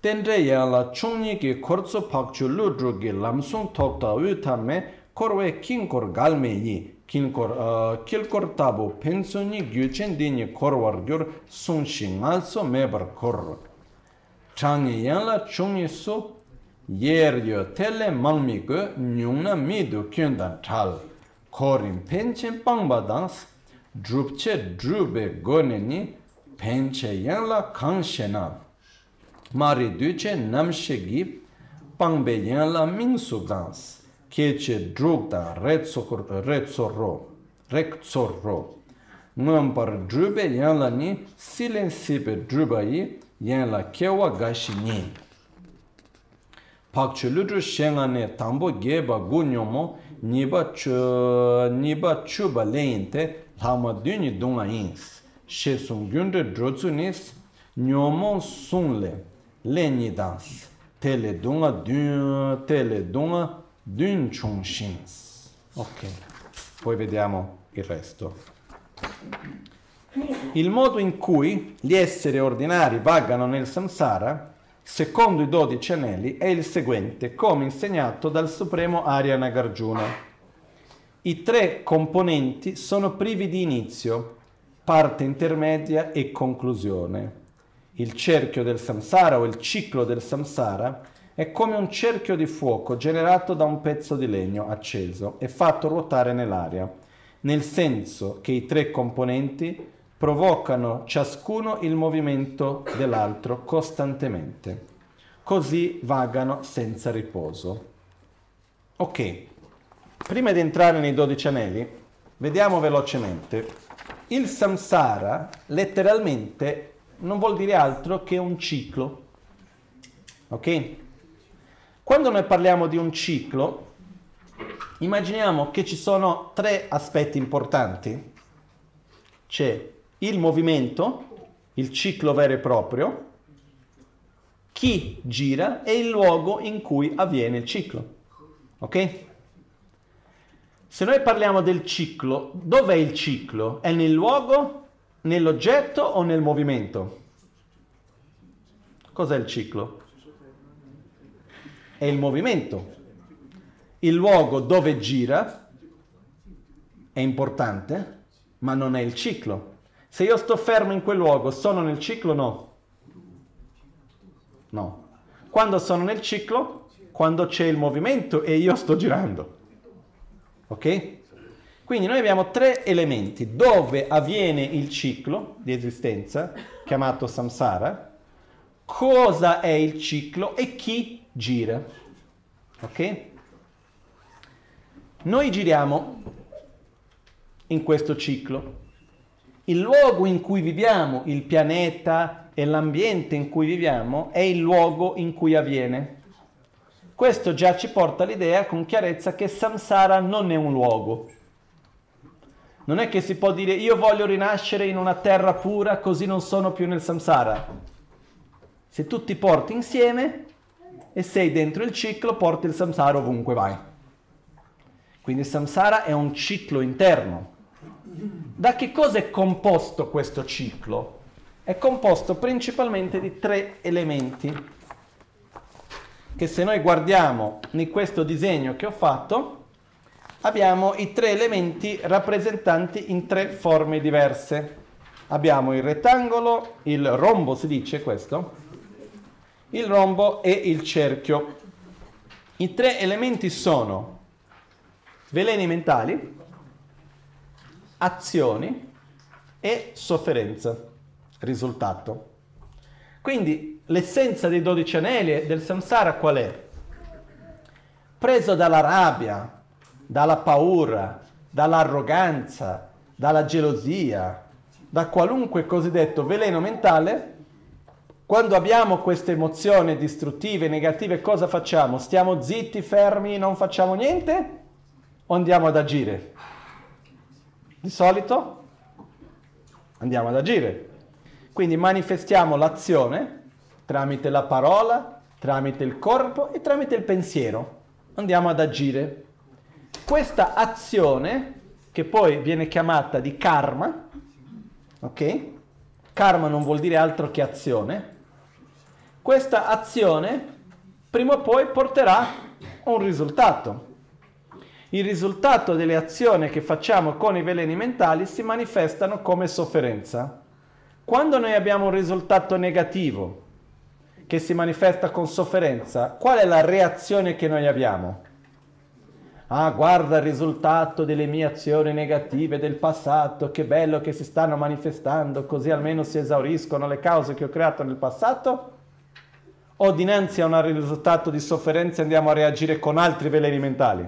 Tenre la chungni ki korzo pakchu ludru ki lamsung tokta utame korwe kinkor galme yi 킬코르 킬코르타보 펜소니 규첸디니 코르워르 송시 나서 메버 코르 창이 양라 총이소 예르요 텔레 망미고 뉴나 미도 켄다 탈 코린 펜첸 빵바당스 드룹체 드룹베 고네니 펜체 양라 칸셰나 마리 드체 남셰기 빵베 양라 민수당스 keche drugda retsoro, reksoro. Ngampar drube yanla ni silen sipe drubayi yanla kewa gashi ni. Pakchu ludru shengane tambo geba gunyomo niba, chu, niba chuba leyinte lama duni dunga ins. Shesung gyunde drotsu nis nyomon sungle lenyi dans. Tele dunga dun, tele dunga dun chung shins. Ok, poi vediamo il resto. Il modo in cui gli esseri ordinari vagano nel samsara, secondo i dodici anelli, è il seguente, come insegnato dal supremo Arya Nagarjuna. I tre componenti sono privi di inizio, parte intermedia e conclusione. Il cerchio del samsara o il ciclo del samsara è come un cerchio di fuoco generato da un pezzo di legno acceso e fatto ruotare nell'aria, nel senso che i tre componenti provocano ciascuno il movimento dell'altro costantemente. Così vagano senza riposo. Ok, Prima di entrare nei dodici anelli, vediamo velocemente. Il samsara letteralmente non vuol dire altro che un ciclo. Ok? Quando noi parliamo di un ciclo, immaginiamo che ci sono tre aspetti importanti. C'è il movimento, il ciclo vero e proprio, chi gira e il luogo in cui avviene il ciclo. Ok? Se noi parliamo del ciclo, dov'è il ciclo? È nel luogo, nell'oggetto o nel movimento? Cos'è il ciclo? È il movimento. Il luogo dove gira è importante, ma non è il ciclo. Se io sto fermo in quel luogo, sono nel ciclo? No. No. Quando sono nel ciclo? Quando c'è il movimento e io sto girando. Ok? Quindi noi abbiamo tre elementi dove avviene il ciclo di esistenza, chiamato samsara, cosa è il ciclo e chi gira. Ok? Noi giriamo in questo ciclo. Il luogo in cui viviamo, il pianeta e l'ambiente in cui viviamo è il luogo in cui avviene. Questo già ci porta all'idea con chiarezza che samsara non è un luogo. Non è che si può dire io voglio rinascere in una terra pura così non sono più nel samsara. Se tu ti porti insieme e sei dentro il ciclo, porti il samsara ovunque vai. Quindi il samsara è un ciclo interno. Da che cosa è composto questo ciclo? È composto principalmente di tre elementi che se noi guardiamo in questo disegno che ho fatto, abbiamo i tre elementi rappresentanti in tre forme diverse. Abbiamo il rettangolo, il rombo si dice questo, il rombo e il cerchio. I tre elementi sono veleni mentali, azioni e sofferenza, risultato. Quindi l'essenza dei dodici anelli del samsara qual è? Preso dalla rabbia, dalla paura, dall'arroganza, dalla gelosia, da qualunque cosiddetto veleno mentale, quando abbiamo queste emozioni distruttive, negative, cosa facciamo? Stiamo zitti, fermi, non facciamo niente? O andiamo ad agire? Di solito andiamo ad agire. Quindi manifestiamo l'azione tramite la parola, tramite il corpo e tramite il pensiero. Andiamo ad agire. Questa azione, che poi viene chiamata di karma, ok? Karma non vuol dire altro che azione. Questa azione prima o poi porterà un risultato. Il risultato delle azioni che facciamo con i veleni mentali si manifestano come sofferenza. Quando noi abbiamo un risultato negativo che si manifesta con sofferenza, qual è la reazione che noi abbiamo? Ah, guarda il risultato delle mie azioni negative del passato, che bello che si stanno manifestando, così almeno si esauriscono le cause che ho creato nel passato? O dinanzi a un risultato di sofferenza andiamo a reagire con altri veleni mentali?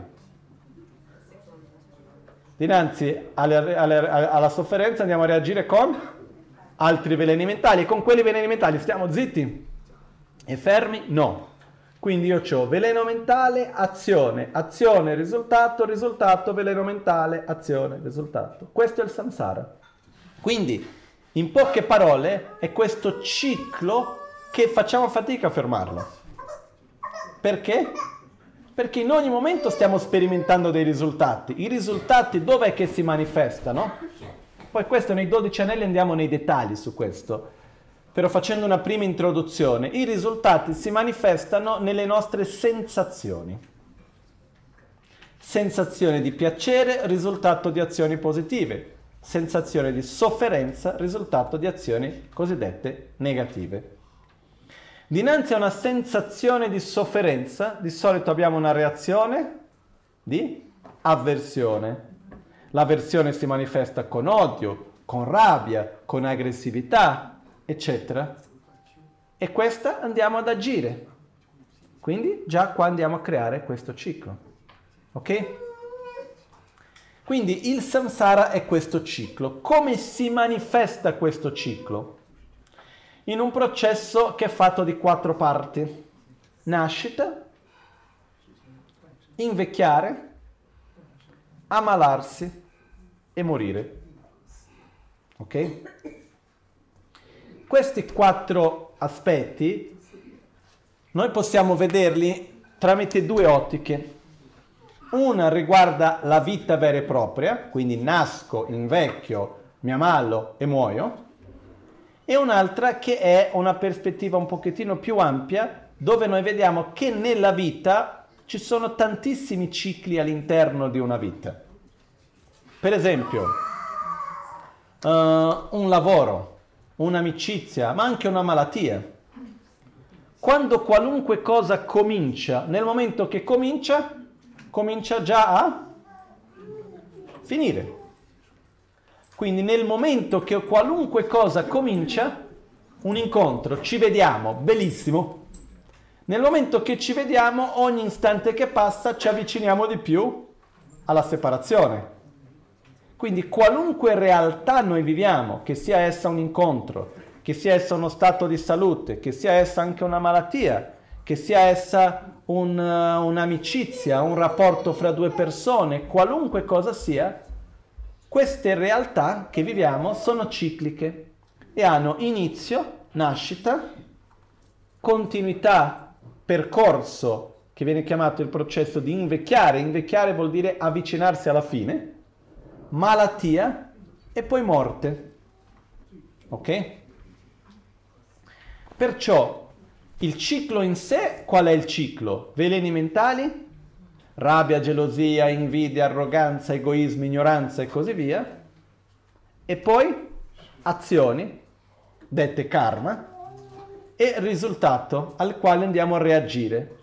Dinanzi alle, alle, alla sofferenza andiamo a reagire con altri veleni mentali e con quelli veleni mentali stiamo zitti e fermi? No. Quindi io ho veleno mentale, azione, azione, risultato, risultato, veleno mentale, azione, risultato. Questo è il samsara. Quindi, in poche parole, è questo ciclo che facciamo fatica a fermarlo. Perché? Perché in ogni momento stiamo sperimentando dei risultati. I risultati dov'è che si manifestano? Poi questo nei 12 anelli andiamo nei dettagli su questo però facendo una prima introduzione, i risultati si manifestano nelle nostre sensazioni. Sensazione di piacere, risultato di azioni positive. Sensazione di sofferenza, risultato di azioni cosiddette negative. Dinanzi a una sensazione di sofferenza, di solito abbiamo una reazione di avversione. L'avversione si manifesta con odio, con rabbia, con aggressività, eccetera. E questa andiamo ad agire. Quindi già qua andiamo a creare questo ciclo. Ok? Quindi il samsara è questo ciclo. Come si manifesta questo ciclo? In un processo che è fatto di quattro parti. Nascita, invecchiare, ammalarsi e morire. Ok? Questi quattro aspetti noi possiamo vederli tramite due ottiche. Una riguarda la vita vera e propria, quindi nasco, invecchio, mi ammalo e muoio, e un'altra che è una prospettiva un pochettino più ampia, dove noi vediamo che nella vita ci sono tantissimi cicli all'interno di una vita. Per esempio, uh, un lavoro un'amicizia, ma anche una malattia. Quando qualunque cosa comincia, nel momento che comincia, comincia già a finire. Quindi nel momento che qualunque cosa comincia, un incontro, ci vediamo, bellissimo. Nel momento che ci vediamo, ogni istante che passa ci avviciniamo di più alla separazione. Quindi qualunque realtà noi viviamo, che sia essa un incontro, che sia essa uno stato di salute, che sia essa anche una malattia, che sia essa un, uh, un'amicizia, un rapporto fra due persone, qualunque cosa sia, queste realtà che viviamo sono cicliche e hanno inizio, nascita, continuità, percorso, che viene chiamato il processo di invecchiare. Invecchiare vuol dire avvicinarsi alla fine, malattia e poi morte. Ok? Perciò il ciclo in sé, qual è il ciclo? Veleni mentali, rabbia, gelosia, invidia, arroganza, egoismo, ignoranza e così via. E poi azioni, dette karma, e risultato al quale andiamo a reagire.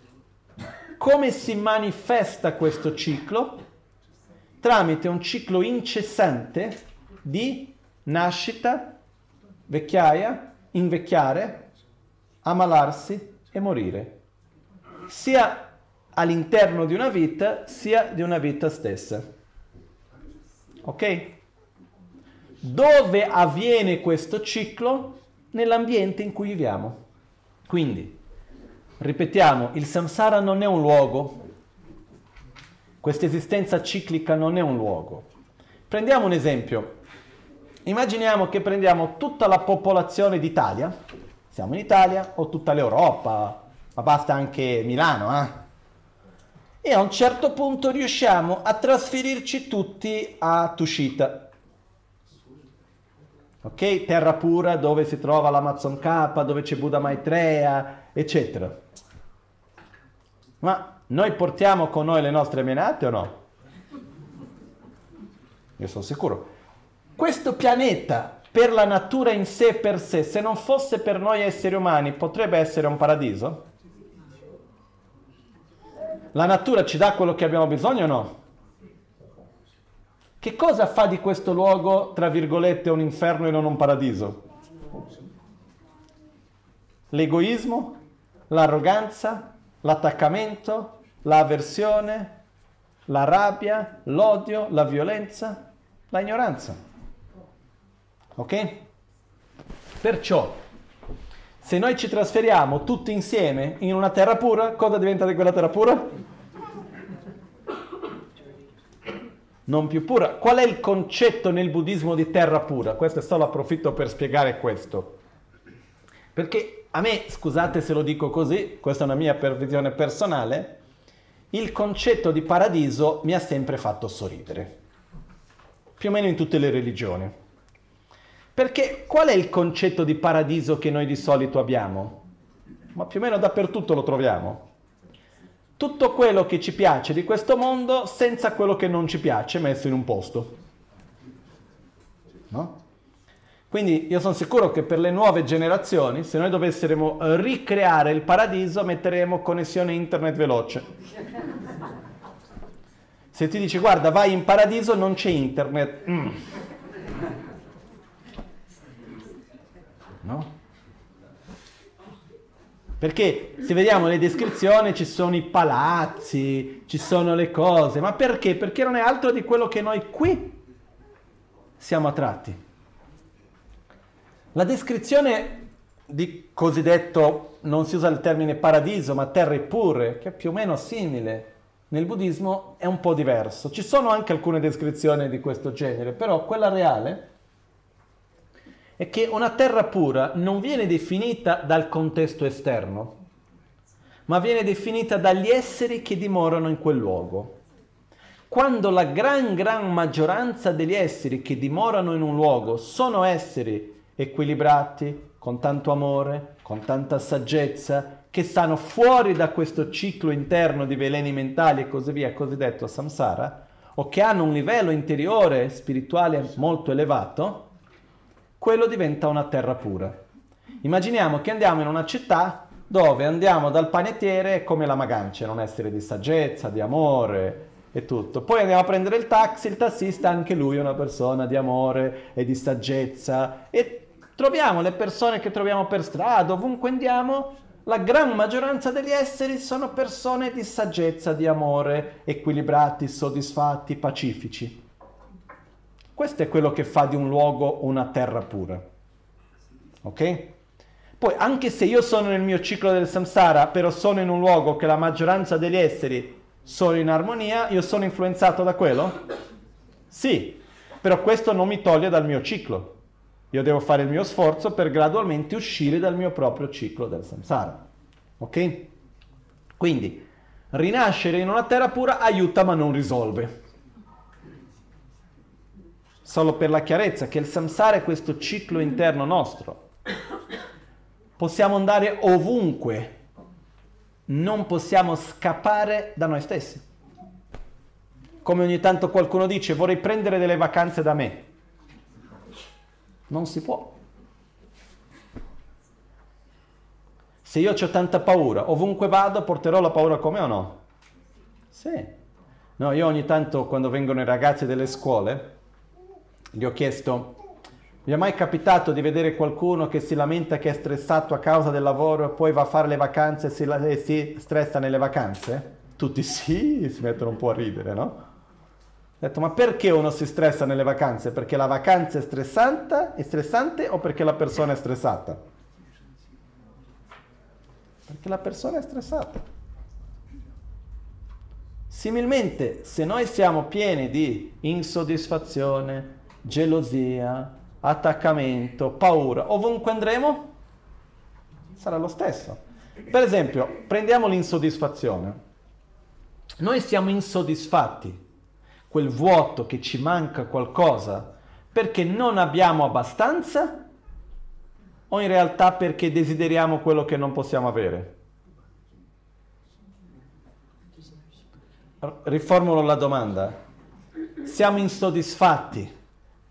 Come si manifesta questo ciclo? Tramite un ciclo incessante di nascita, vecchiaia, invecchiare, ammalarsi e morire, sia all'interno di una vita sia di una vita stessa. Ok? Dove avviene questo ciclo? Nell'ambiente in cui viviamo. Quindi, ripetiamo, il samsara non è un luogo, questa esistenza ciclica non è un luogo. Prendiamo un esempio. Immaginiamo che prendiamo tutta la popolazione d'Italia, siamo in Italia, o tutta l'Europa, ma basta anche Milano, eh? E a un certo punto riusciamo a trasferirci tutti a Tushita. Ok? Terra pura dove si trova l'Amazon K, dove c'è Buddha Maitreya, eccetera. Ma noi portiamo con noi le nostre menate o no? Io sono sicuro. Questo pianeta, per la natura in sé per sé, se non fosse per noi esseri umani, potrebbe essere un paradiso? La natura ci dà quello che abbiamo bisogno o no? Che cosa fa di questo luogo, tra virgolette, un inferno e non un paradiso? L'egoismo, l'arroganza, l'attaccamento, l'avversione, la rabbia, l'odio, la violenza, la ignoranza. Ok? Perciò, se noi ci trasferiamo tutti insieme in una terra pura, cosa diventa di quella terra pura? Non più pura. Qual è il concetto nel buddismo di terra pura? Questo è solo approfitto per spiegare questo. Perché a me, scusate se lo dico così, questa è una mia pervisione personale, il concetto di paradiso mi ha sempre fatto sorridere. Più o meno in tutte le religioni. Perché qual è il concetto di paradiso che noi di solito abbiamo? Ma più o meno dappertutto lo troviamo. Tutto quello che ci piace di questo mondo senza quello che non ci piace messo in un posto. No? Quindi io sono sicuro che per le nuove generazioni, se noi dovessimo ricreare il paradiso, metteremo connessione internet veloce. Se ti dici guarda vai in paradiso non c'è internet. Mm. No? Perché se vediamo le descrizioni ci sono i palazzi, ci sono le cose, ma perché? Perché non è altro di quello che noi qui siamo attratti. La descrizione di cosiddetto, non si usa il termine paradiso, ma terre pure, che è più o meno simile nel buddismo, è un po' diverso. Ci sono anche alcune descrizioni di questo genere, però quella reale è che una terra pura non viene definita dal contesto esterno, ma viene definita dagli esseri che dimorano in quel luogo. Quando la gran gran maggioranza degli esseri che dimorano in un luogo sono esseri equilibrati, con tanto amore, con tanta saggezza, che stanno fuori da questo ciclo interno di veleni mentali e così via, cosiddetto samsara, o che hanno un livello interiore spirituale molto elevato, quello diventa una terra pura. Immaginiamo che andiamo in una città dove andiamo dal panettiere come la magancia, un essere di saggezza, di amore e tutto. Poi andiamo a prendere il taxi, il tassista anche lui è una persona di amore e di saggezza e troviamo le persone che troviamo per strada, ovunque andiamo, la gran maggioranza degli esseri sono persone di saggezza, di amore, equilibrati, soddisfatti, pacifici. Questo è quello che fa di un luogo una terra pura. Ok? Poi, anche se io sono nel mio ciclo del samsara, però sono in un luogo che la maggioranza degli esseri sono in armonia, io sono influenzato da quello? Sì, però questo non mi toglie dal mio ciclo. Io devo fare il mio sforzo per gradualmente uscire dal mio proprio ciclo del samsara. Ok? Quindi, rinascere in una terra pura aiuta ma non risolve. Solo per la chiarezza che il samsara è questo ciclo interno nostro. Possiamo andare ovunque, non possiamo scappare da noi stessi. Come ogni tanto qualcuno dice, vorrei prendere delle vacanze da me. Non si può. Se io ho tanta paura, ovunque vado porterò la paura come o no? Sì. No, io ogni tanto quando vengono i ragazzi delle scuole, gli ho chiesto, vi è mai capitato di vedere qualcuno che si lamenta che è stressato a causa del lavoro e poi va a fare le vacanze e si, e si stressa nelle vacanze? Tutti sì, si mettono un po' a ridere, no? Ho detto, ma perché uno si stressa nelle vacanze? Perché la vacanza è stressante, è stressante o perché la persona è stressata? Perché la persona è stressata. Similmente, se noi siamo pieni di insoddisfazione, gelosia, attaccamento, paura, ovunque andremo sarà lo stesso. Per esempio, prendiamo l'insoddisfazione. Noi siamo insoddisfatti quel vuoto che ci manca qualcosa perché non abbiamo abbastanza o in realtà perché desideriamo quello che non possiamo avere? Riformulo la domanda. Siamo insoddisfatti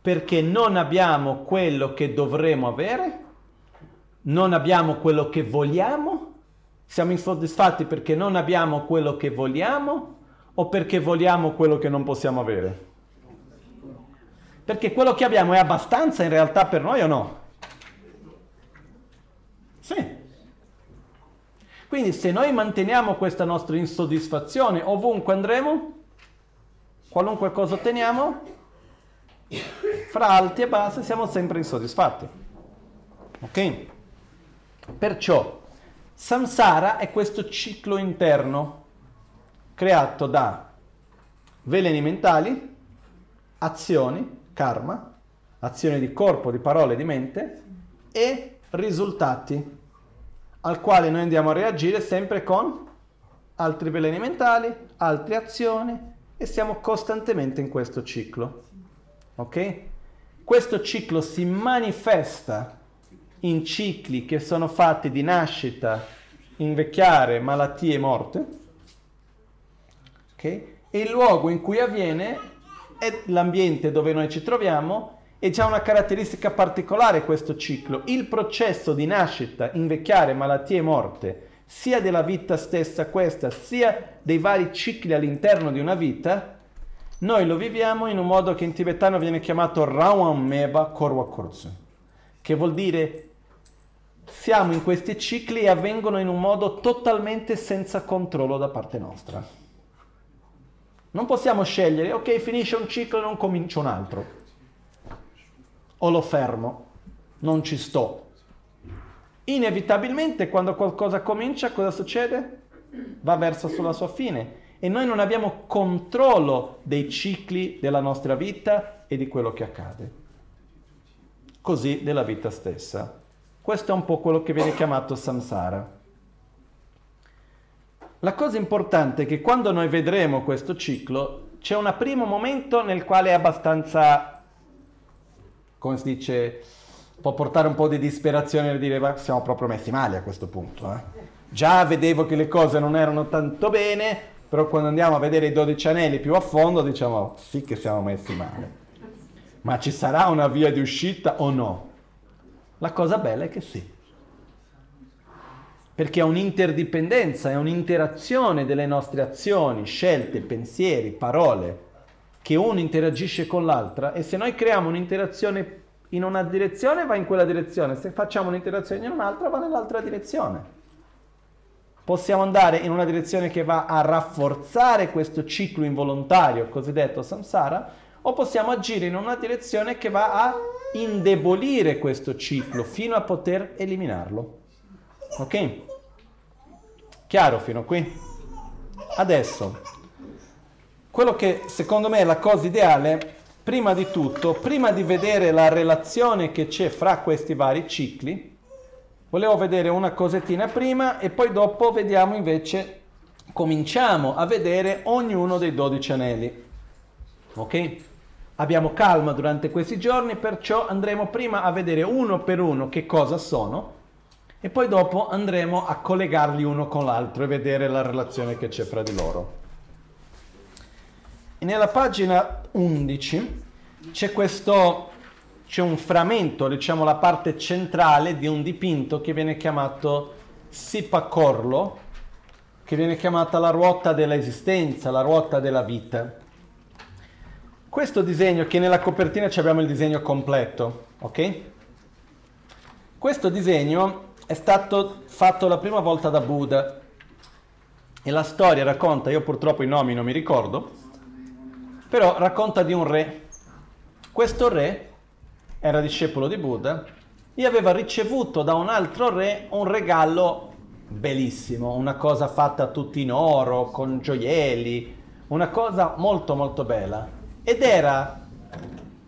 perché non abbiamo quello che dovremmo avere? Non abbiamo quello che vogliamo? Siamo insoddisfatti perché non abbiamo quello che vogliamo? o perché vogliamo quello che non possiamo avere? Perché quello che abbiamo è abbastanza in realtà per noi o no? Sì. Quindi se noi manteniamo questa nostra insoddisfazione ovunque andremo, qualunque cosa otteniamo, fra alti e bassi siamo sempre insoddisfatti. Ok? Perciò samsara è questo ciclo interno creato da veleni mentali, azioni, karma, azioni di corpo, di parole, di mente e risultati al quale noi andiamo a reagire sempre con altri veleni mentali, altre azioni e siamo costantemente in questo ciclo. Ok? Questo ciclo si manifesta in cicli che sono fatti di nascita, invecchiare, malattie e morte Okay? E il luogo in cui avviene è l'ambiente dove noi ci troviamo e c'è una caratteristica particolare questo ciclo. Il processo di nascita, invecchiare, malattie e morte, sia della vita stessa questa, sia dei vari cicli all'interno di una vita, noi lo viviamo in un modo che in tibetano viene chiamato Rawan Meba Korwa Kortsu, che vuol dire siamo in questi cicli e avvengono in un modo totalmente senza controllo da parte nostra. Non possiamo scegliere, ok, finisce un ciclo e non comincio un altro. O lo fermo, non ci sto. Inevitabilmente quando qualcosa comincia, cosa succede? Va verso sulla sua fine. E noi non abbiamo controllo dei cicli della nostra vita e di quello che accade. Così della vita stessa. Questo è un po' quello che viene chiamato samsara. La cosa importante è che quando noi vedremo questo ciclo c'è un primo momento nel quale è abbastanza, come si dice, può portare un po' di disperazione nel dire ma siamo proprio messi male a questo punto. Eh? Già vedevo che le cose non erano tanto bene, però quando andiamo a vedere i 12 anelli più a fondo diciamo sì che siamo messi male. Ma ci sarà una via di uscita o no? La cosa bella è che sì perché è un'interdipendenza, è un'interazione delle nostre azioni, scelte, pensieri, parole, che uno interagisce con l'altra e se noi creiamo un'interazione in una direzione va in quella direzione, se facciamo un'interazione in un'altra va nell'altra direzione. Possiamo andare in una direzione che va a rafforzare questo ciclo involontario, cosiddetto samsara, o possiamo agire in una direzione che va a indebolire questo ciclo fino a poter eliminarlo. Ok? Chiaro fino a qui? Adesso, quello che secondo me è la cosa ideale, prima di tutto, prima di vedere la relazione che c'è fra questi vari cicli, volevo vedere una cosettina prima e poi dopo vediamo invece, cominciamo a vedere ognuno dei 12 anelli. Ok? Abbiamo calma durante questi giorni, perciò andremo prima a vedere uno per uno che cosa sono e poi dopo andremo a collegarli uno con l'altro e vedere la relazione che c'è fra di loro. E nella pagina 11 c'è questo, c'è un frammento, diciamo la parte centrale di un dipinto che viene chiamato Sipacorlo, che viene chiamata la ruota dell'esistenza, la ruota della vita. Questo disegno, che nella copertina abbiamo il disegno completo, ok? Questo disegno è stato fatto la prima volta da Buddha e la storia racconta, io purtroppo i nomi non mi ricordo, però racconta di un re. Questo re era discepolo di Buddha e aveva ricevuto da un altro re un regalo bellissimo, una cosa fatta tutta in oro, con gioielli, una cosa molto molto bella. Ed era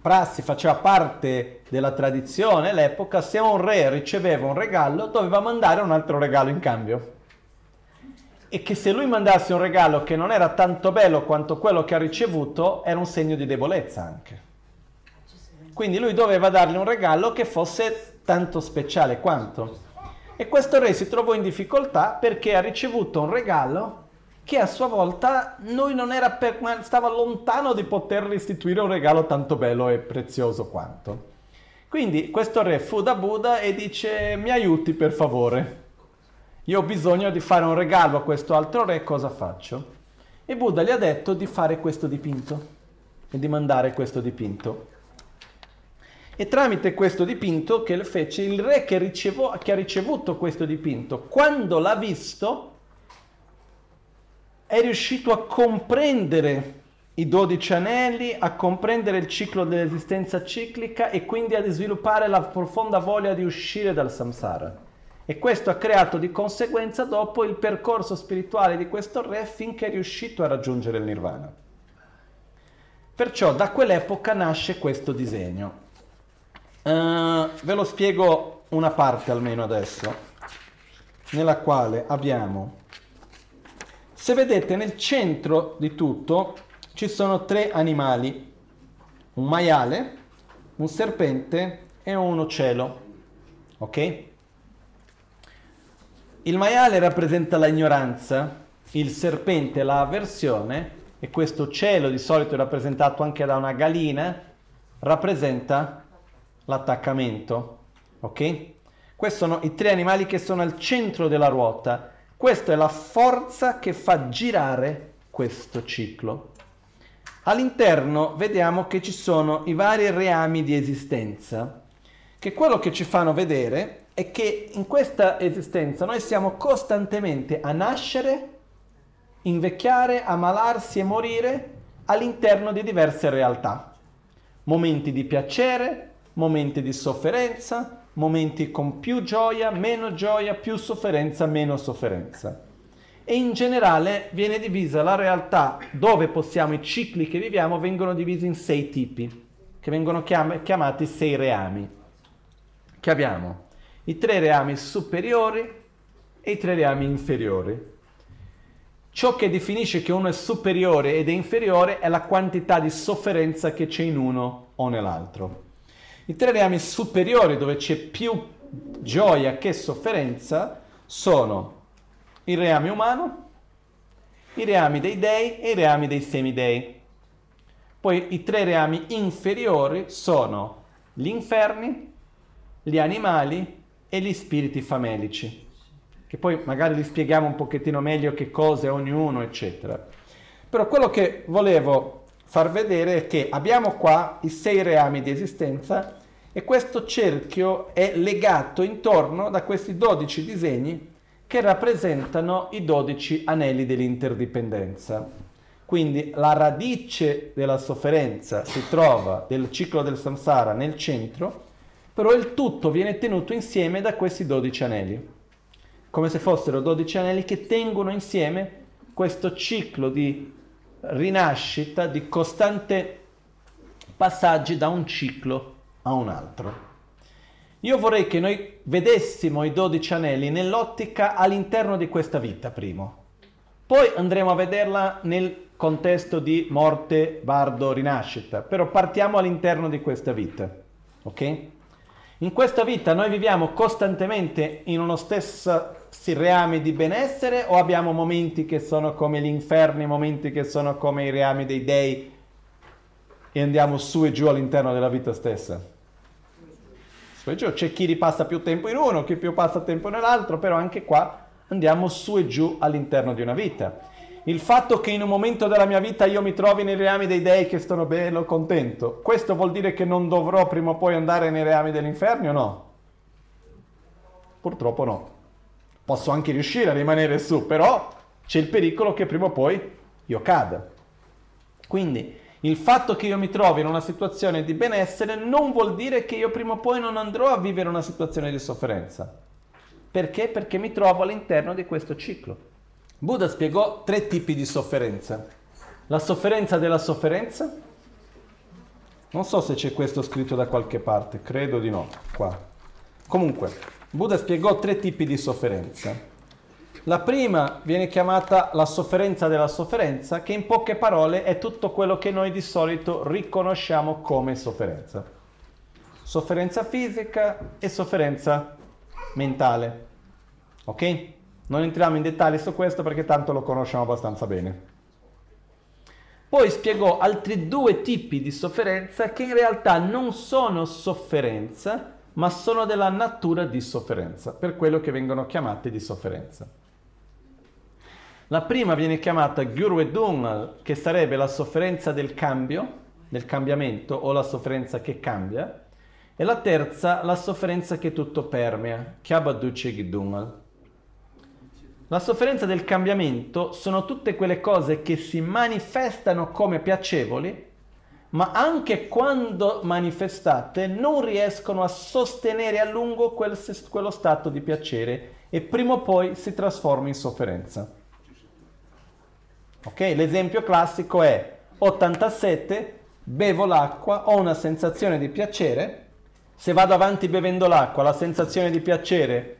prassi, faceva parte della tradizione all'epoca, se un re riceveva un regalo doveva mandare un altro regalo in cambio. E che se lui mandasse un regalo che non era tanto bello quanto quello che ha ricevuto, era un segno di debolezza anche. Quindi lui doveva dargli un regalo che fosse tanto speciale quanto. E questo re si trovò in difficoltà perché ha ricevuto un regalo che a sua volta lui non era per, stava lontano di poter restituire un regalo tanto bello e prezioso quanto. Quindi questo re fu da Buddha e dice mi aiuti per favore. Io ho bisogno di fare un regalo a questo altro re, cosa faccio? E Buddha gli ha detto di fare questo dipinto e di mandare questo dipinto. E tramite questo dipinto che fece il re che, ricevo, che ha ricevuto questo dipinto, quando l'ha visto, è riuscito a comprendere i dodici anelli, a comprendere il ciclo dell'esistenza ciclica e quindi a sviluppare la profonda voglia di uscire dal samsara. E questo ha creato di conseguenza dopo il percorso spirituale di questo re finché è riuscito a raggiungere il nirvana. Perciò da quell'epoca nasce questo disegno. Uh, ve lo spiego una parte almeno adesso, nella quale abbiamo se vedete nel centro di tutto ci sono tre animali, un maiale, un serpente e un uccello. Ok? Il maiale rappresenta l'ignoranza, il serpente l'avversione e questo cielo di solito rappresentato anche da una galina rappresenta l'attaccamento. Ok? Questi sono i tre animali che sono al centro della ruota questa è la forza che fa girare questo ciclo. All'interno vediamo che ci sono i vari reami di esistenza, che quello che ci fanno vedere è che in questa esistenza noi siamo costantemente a nascere, invecchiare, ammalarsi e morire all'interno di diverse realtà. Momenti di piacere, momenti di sofferenza, momenti con più gioia, meno gioia, più sofferenza, meno sofferenza. E in generale viene divisa la realtà dove possiamo, i cicli che viviamo vengono divisi in sei tipi, che vengono chiam- chiamati sei reami. Che abbiamo i tre reami superiori e i tre reami inferiori. Ciò che definisce che uno è superiore ed è inferiore è la quantità di sofferenza che c'è in uno o nell'altro. I tre reami superiori dove c'è più gioia che sofferenza sono il reame umano, i reami dei dei e i reami dei semidei. Poi i tre reami inferiori sono gli inferni, gli animali e gli spiriti famelici, che poi magari li spieghiamo un pochettino meglio che cosa è ognuno, eccetera. Però quello che volevo far vedere è che abbiamo qua i sei reami di esistenza E questo cerchio è legato intorno da questi 12 disegni che rappresentano i 12 anelli dell'interdipendenza. Quindi la radice della sofferenza si trova del ciclo del samsara nel centro, però il tutto viene tenuto insieme da questi 12 anelli, come se fossero 12 anelli che tengono insieme questo ciclo di rinascita, di costante passaggi da un ciclo a un altro. Io vorrei che noi vedessimo i 12 anelli nell'ottica all'interno di questa vita, primo. Poi andremo a vederla nel contesto di morte, bardo, rinascita, però partiamo all'interno di questa vita, ok? In questa vita noi viviamo costantemente in uno stesso reame di benessere o abbiamo momenti che sono come gli inferni, momenti che sono come i reami dei dei e andiamo su e giù all'interno della vita stessa? C'è chi ripassa più tempo in uno, chi più passa tempo nell'altro, però anche qua andiamo su e giù all'interno di una vita. Il fatto che in un momento della mia vita io mi trovi nei reami dei dei che sono bello contento, questo vuol dire che non dovrò prima o poi andare nei reami dell'inferno o no? Purtroppo no. Posso anche riuscire a rimanere su, però c'è il pericolo che prima o poi io cada. Quindi il fatto che io mi trovi in una situazione di benessere non vuol dire che io prima o poi non andrò a vivere una situazione di sofferenza. Perché? Perché mi trovo all'interno di questo ciclo. Buddha spiegò tre tipi di sofferenza. La sofferenza della sofferenza. Non so se c'è questo scritto da qualche parte, credo di no, qua. Comunque, Buddha spiegò tre tipi di sofferenza. La prima viene chiamata la sofferenza della sofferenza, che in poche parole è tutto quello che noi di solito riconosciamo come sofferenza. Sofferenza fisica e sofferenza mentale. Ok? Non entriamo in dettagli su questo perché tanto lo conosciamo abbastanza bene. Poi spiegò altri due tipi di sofferenza che in realtà non sono sofferenza, ma sono della natura di sofferenza, per quello che vengono chiamate di sofferenza. La prima viene chiamata Gyurvedungal, che sarebbe la sofferenza del cambio, del cambiamento o la sofferenza che cambia, e la terza la sofferenza che tutto permea, Kyabaduche Gidungal. La sofferenza del cambiamento sono tutte quelle cose che si manifestano come piacevoli, ma anche quando manifestate non riescono a sostenere a lungo quel, quello stato di piacere e prima o poi si trasforma in sofferenza. Ok? L'esempio classico è 87, bevo l'acqua, ho una sensazione di piacere, se vado avanti bevendo l'acqua la sensazione di piacere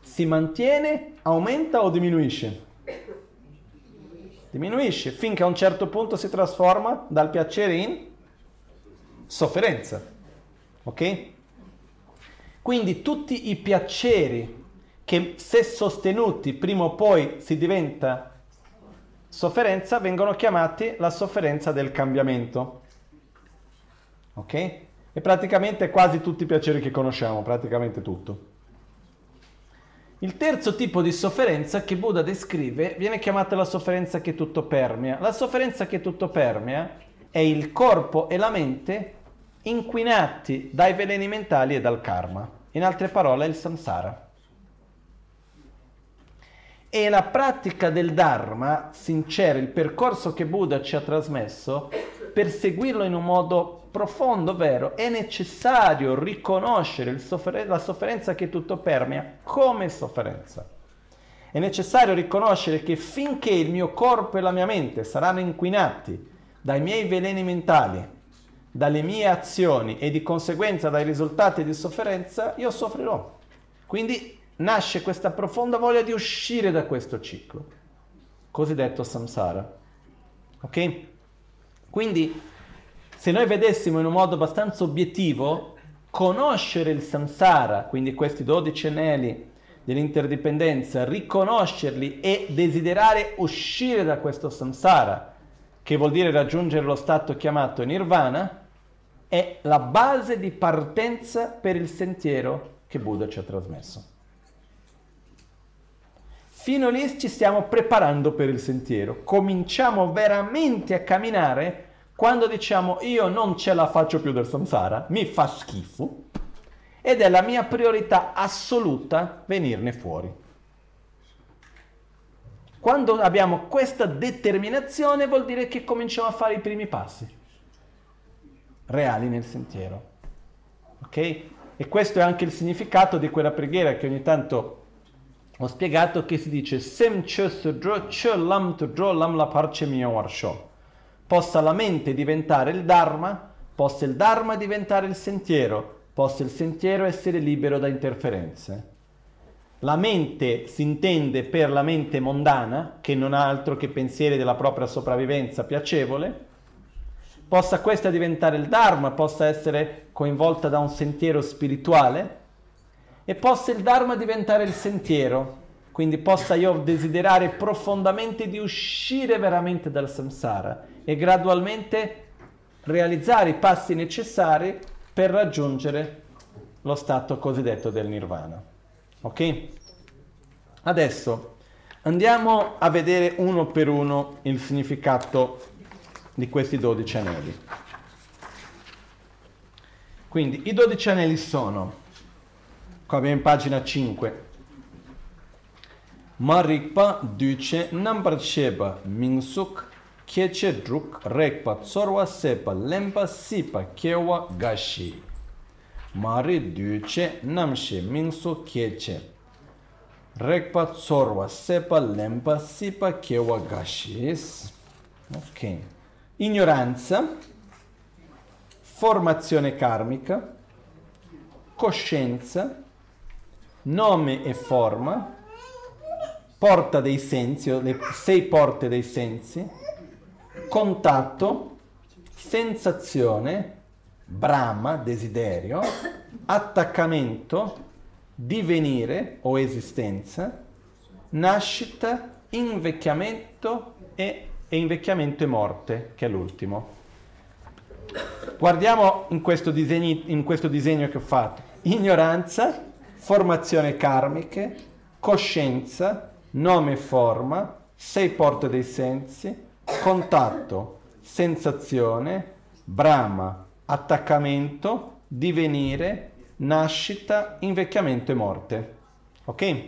si mantiene, aumenta o diminuisce? Diminuisce finché a un certo punto si trasforma dal piacere in sofferenza. Ok? Quindi tutti i piaceri che se sostenuti prima o poi si diventa sofferenza vengono chiamati la sofferenza del cambiamento. Ok? E praticamente quasi tutti i piaceri che conosciamo, praticamente tutto. Il terzo tipo di sofferenza che Buddha descrive viene chiamata la sofferenza che tutto permea. La sofferenza che tutto permea è il corpo e la mente inquinati dai veleni mentali e dal karma. In altre parole, il samsara. E la pratica del Dharma sincera, il percorso che Buddha ci ha trasmesso, per seguirlo in un modo profondo, vero, è necessario riconoscere soffer- la sofferenza che tutto permea come sofferenza. È necessario riconoscere che finché il mio corpo e la mia mente saranno inquinati dai miei veleni mentali, dalle mie azioni e di conseguenza dai risultati di sofferenza, io soffrirò. Quindi nasce questa profonda voglia di uscire da questo ciclo, cosiddetto samsara. Ok? Quindi se noi vedessimo in un modo abbastanza obiettivo, conoscere il samsara, quindi questi 12 anelli dell'interdipendenza, riconoscerli e desiderare uscire da questo samsara, che vuol dire raggiungere lo stato chiamato nirvana, è la base di partenza per il sentiero che Buddha ci ha trasmesso. Fino lì ci stiamo preparando per il sentiero, cominciamo veramente a camminare quando diciamo io non ce la faccio più del samsara, mi fa schifo, ed è la mia priorità assoluta venirne fuori. Quando abbiamo questa determinazione vuol dire che cominciamo a fare i primi passi reali nel sentiero. Ok? E questo è anche il significato di quella preghiera che ogni tanto ho spiegato che si dice Sem lam lam la parce mio warsho. Possa la mente diventare il Dharma, possa il Dharma diventare il sentiero, possa il sentiero essere libero da interferenze. La mente si intende per la mente mondana, che non ha altro che pensieri della propria sopravvivenza piacevole, possa questa diventare il Dharma, possa essere coinvolta da un sentiero spirituale e possa il Dharma diventare il sentiero, quindi possa io desiderare profondamente di uscire veramente dal samsara e gradualmente realizzare i passi necessari per raggiungere lo stato cosiddetto del nirvana. Ok? Adesso andiamo a vedere uno per uno il significato di questi 12 anelli. Quindi i 12 anelli sono, qua abbiamo in pagina 5, Marikpa Duce Nambarcheba Minsuk Keche Druk Rekpa Tsorwa Sepa Lempa Sipa Kewa Gashi. Mari Duce Namshe Minsu Keche Rekpa Tsorwa Sepa Lempa Sipa Kewa Gashi Ok. Ignoranza, formazione karmica, coscienza, nome e forma, porta dei sensi, o le sei porte dei sensi, contatto, sensazione, brama, desiderio, attaccamento, divenire o esistenza, nascita, invecchiamento e e invecchiamento e morte, che è l'ultimo. Guardiamo in questo, disegno, in questo disegno che ho fatto. Ignoranza, formazione karmiche, coscienza, nome e forma, sei porte dei sensi, contatto, sensazione, brama, attaccamento, divenire, nascita, invecchiamento e morte. Ok?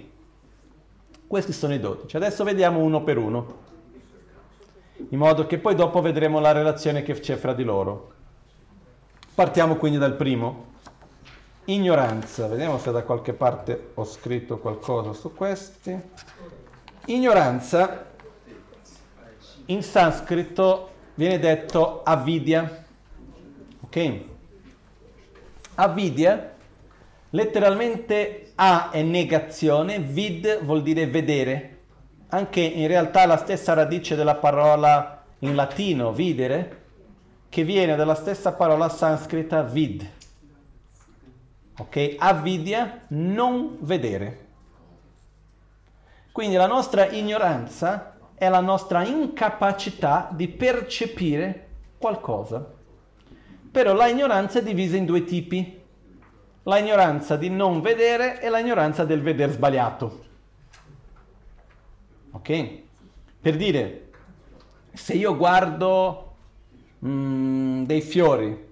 Questi sono i dodici. Adesso vediamo uno per uno in modo che poi dopo vedremo la relazione che c'è fra di loro. Partiamo quindi dal primo. Ignoranza, vediamo se da qualche parte ho scritto qualcosa su questi. Ignoranza in sanscrito viene detto avidya. Ok? Avidya letteralmente A è negazione, vid vuol dire vedere anche in realtà la stessa radice della parola in latino videre, che viene dalla stessa parola sanscrita vid. Ok? Avidya, non vedere. Quindi la nostra ignoranza è la nostra incapacità di percepire qualcosa. Però la ignoranza è divisa in due tipi. La ignoranza di non vedere e la ignoranza del vedere sbagliato. Ok? Per dire, se io guardo mm, dei fiori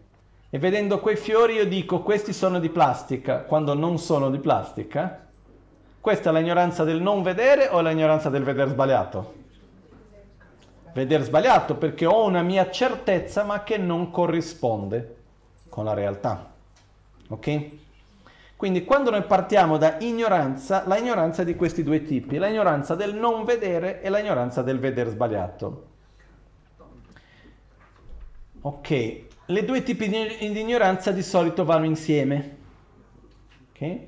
e vedendo quei fiori io dico questi sono di plastica quando non sono di plastica, questa è l'ignoranza del non vedere o l'ignoranza del vedere sbagliato? Vedere sbagliato perché ho una mia certezza ma che non corrisponde con la realtà. Ok? Quindi quando noi partiamo da ignoranza, la ignoranza è di questi due tipi, la ignoranza del non vedere e la ignoranza del vedere sbagliato. Ok, le due tipi di, ignoranza di solito vanno insieme. Ok?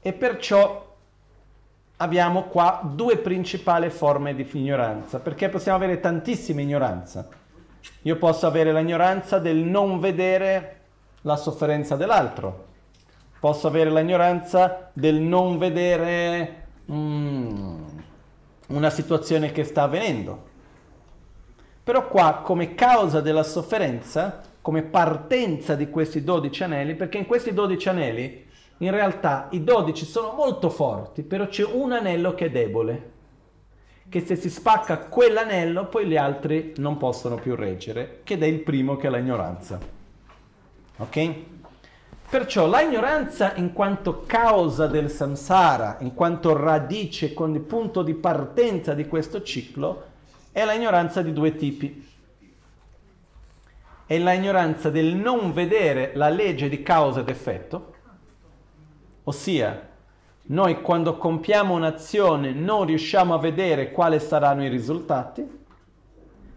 E perciò abbiamo qua due principali forme di ignoranza, perché possiamo avere tantissime ignoranza. Io posso avere l'ignoranza del non vedere la sofferenza dell'altro, posso avere l'ignoranza del non vedere mm, una situazione che sta avvenendo. Però qua come causa della sofferenza, come partenza di questi 12 anelli, perché in questi 12 anelli in realtà i 12 sono molto forti, però c'è un anello che è debole. che se si spacca quell'anello poi gli altri non possono più reggere, che è il primo che è l'ignoranza. Ok? Perciò la ignoranza in quanto causa del samsara, in quanto radice, con il punto di partenza di questo ciclo, è la ignoranza di due tipi. È la ignoranza del non vedere la legge di causa ed effetto, ossia noi quando compiamo un'azione non riusciamo a vedere quali saranno i risultati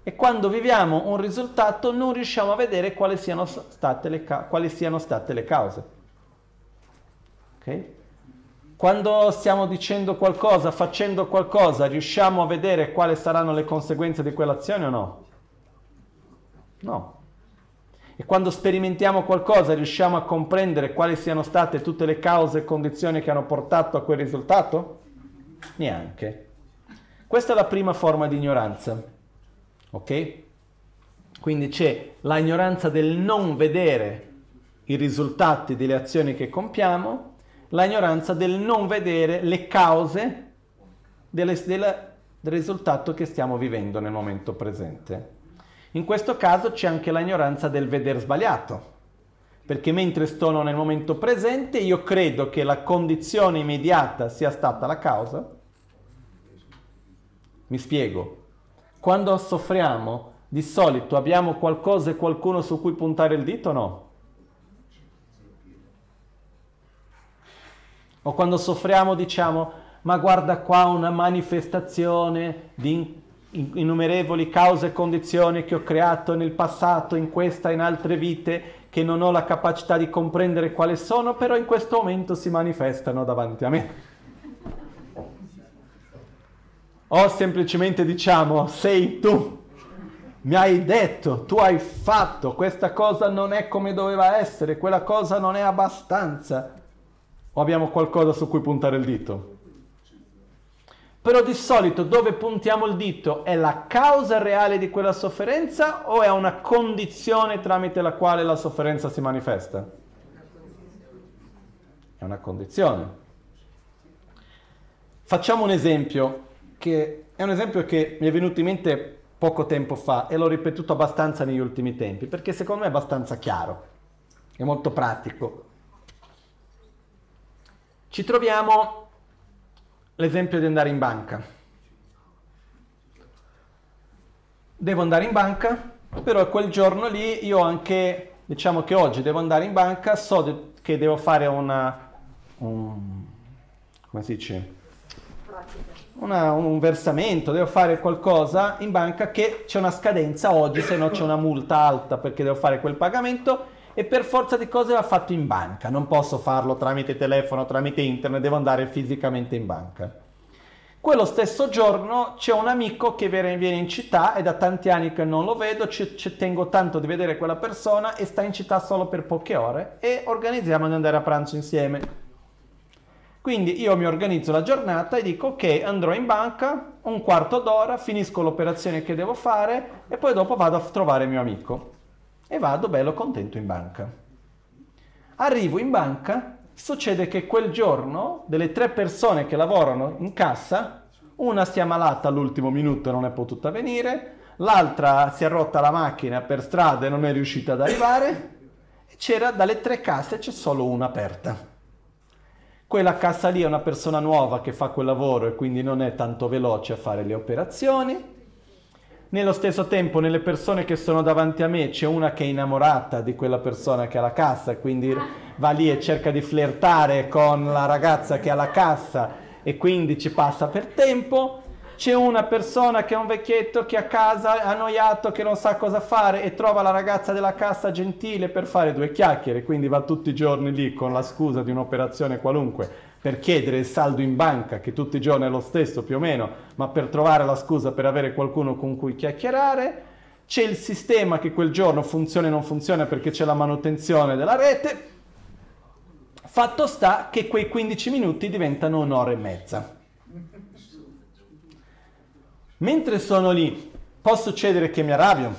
e quando viviamo un risultato non riusciamo a vedere quali siano state le, ca- quali siano state le cause. Okay? Quando stiamo dicendo qualcosa, facendo qualcosa, riusciamo a vedere quali saranno le conseguenze di quell'azione o no? No. E quando sperimentiamo qualcosa riusciamo a comprendere quali siano state tutte le cause e condizioni che hanno portato a quel risultato? Neanche. Questa è la prima forma di ignoranza. Ok? Quindi c'è la ignoranza del non vedere i risultati delle azioni che compiamo, la ignoranza del non vedere le cause delle, della, del risultato che stiamo vivendo nel momento presente. In questo caso c'è anche l'ignoranza del vedere sbagliato, perché mentre sono nel momento presente io credo che la condizione immediata sia stata la causa. Mi spiego. Quando soffriamo, di solito abbiamo qualcosa e qualcuno su cui puntare il dito o no? O quando soffriamo diciamo, ma guarda qua una manifestazione di innumerevoli cause e condizioni che ho creato nel passato, in questa e in altre vite, che non ho la capacità di comprendere quali sono, però in questo momento si manifestano davanti a me. O semplicemente diciamo, sei tu, mi hai detto, tu hai fatto, questa cosa non è come doveva essere, quella cosa non è abbastanza. O abbiamo qualcosa su cui puntare il dito? Però di solito dove puntiamo il dito è la causa reale di quella sofferenza o è una condizione tramite la quale la sofferenza si manifesta? È una condizione. Facciamo un esempio che è un esempio che mi è venuto in mente poco tempo fa e l'ho ripetuto abbastanza negli ultimi tempi perché secondo me è abbastanza chiaro, è molto pratico. Ci troviamo l'esempio di andare in banca. Devo andare in banca, però quel giorno lì io anche, diciamo che oggi devo andare in banca, so che devo fare una, un, come si dice? Una, un versamento, devo fare qualcosa in banca che c'è una scadenza oggi, se no c'è una multa alta perché devo fare quel pagamento e per forza di cose va fatto in banca, non posso farlo tramite telefono, tramite internet, devo andare fisicamente in banca. Quello stesso giorno c'è un amico che viene in città e da tanti anni che non lo vedo, ci, ci tengo tanto di vedere quella persona e sta in città solo per poche ore e organizziamo di andare a pranzo insieme. Quindi io mi organizzo la giornata e dico ok, andrò in banca un quarto d'ora, finisco l'operazione che devo fare e poi dopo vado a trovare mio amico e vado bello contento in banca. Arrivo in banca, succede che quel giorno delle tre persone che lavorano in cassa, una si è ammalata all'ultimo minuto e non è potuta venire, l'altra si è rotta la macchina per strada e non è riuscita ad arrivare, e c'era dalle tre casse c'è solo una aperta. Quella cassa lì è una persona nuova che fa quel lavoro e quindi non è tanto veloce a fare le operazioni nello stesso tempo, nelle persone che sono davanti a me c'è una che è innamorata di quella persona che ha la cassa, quindi va lì e cerca di flirtare con la ragazza che ha la cassa e quindi ci passa per tempo. C'è una persona che è un vecchietto che a casa è annoiato, che non sa cosa fare e trova la ragazza della cassa gentile per fare due chiacchiere, quindi va tutti i giorni lì con la scusa di un'operazione qualunque per chiedere il saldo in banca, che tutti i giorni è lo stesso più o meno, ma per trovare la scusa per avere qualcuno con cui chiacchierare. C'è il sistema che quel giorno funziona e non funziona perché c'è la manutenzione della rete. Fatto sta che quei 15 minuti diventano un'ora e mezza. Mentre sono lì, può succedere che mi arrabbio.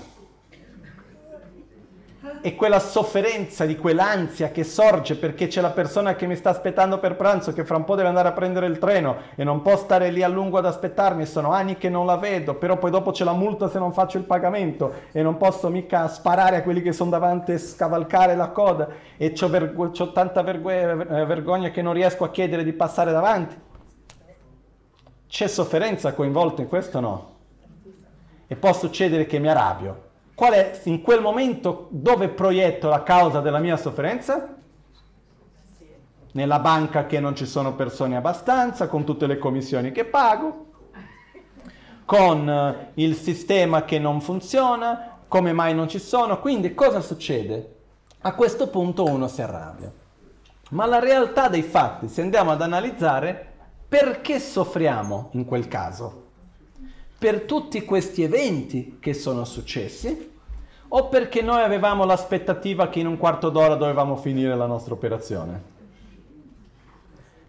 E quella sofferenza di quell'ansia che sorge perché c'è la persona che mi sta aspettando per pranzo che fra un po' deve andare a prendere il treno e non può stare lì a lungo ad aspettarmi, sono anni che non la vedo, però poi dopo c'è la multa se non faccio il pagamento e non posso mica sparare a quelli che sono davanti e scavalcare la coda e ho verg- tanta verg- eh, vergogna che non riesco a chiedere di passare davanti. C'è sofferenza coinvolta in questo? No. E può succedere che mi arrabbio Qual è in quel momento dove proietto la causa della mia sofferenza? Nella banca che non ci sono persone abbastanza, con tutte le commissioni che pago, con eh, il sistema che non funziona, come mai non ci sono. Quindi cosa succede? A questo punto uno si arrabbia. Ma la realtà dei fatti, se andiamo ad analizzare, perché soffriamo in quel caso? Per tutti questi eventi che sono successi o perché noi avevamo l'aspettativa che in un quarto d'ora dovevamo finire la nostra operazione?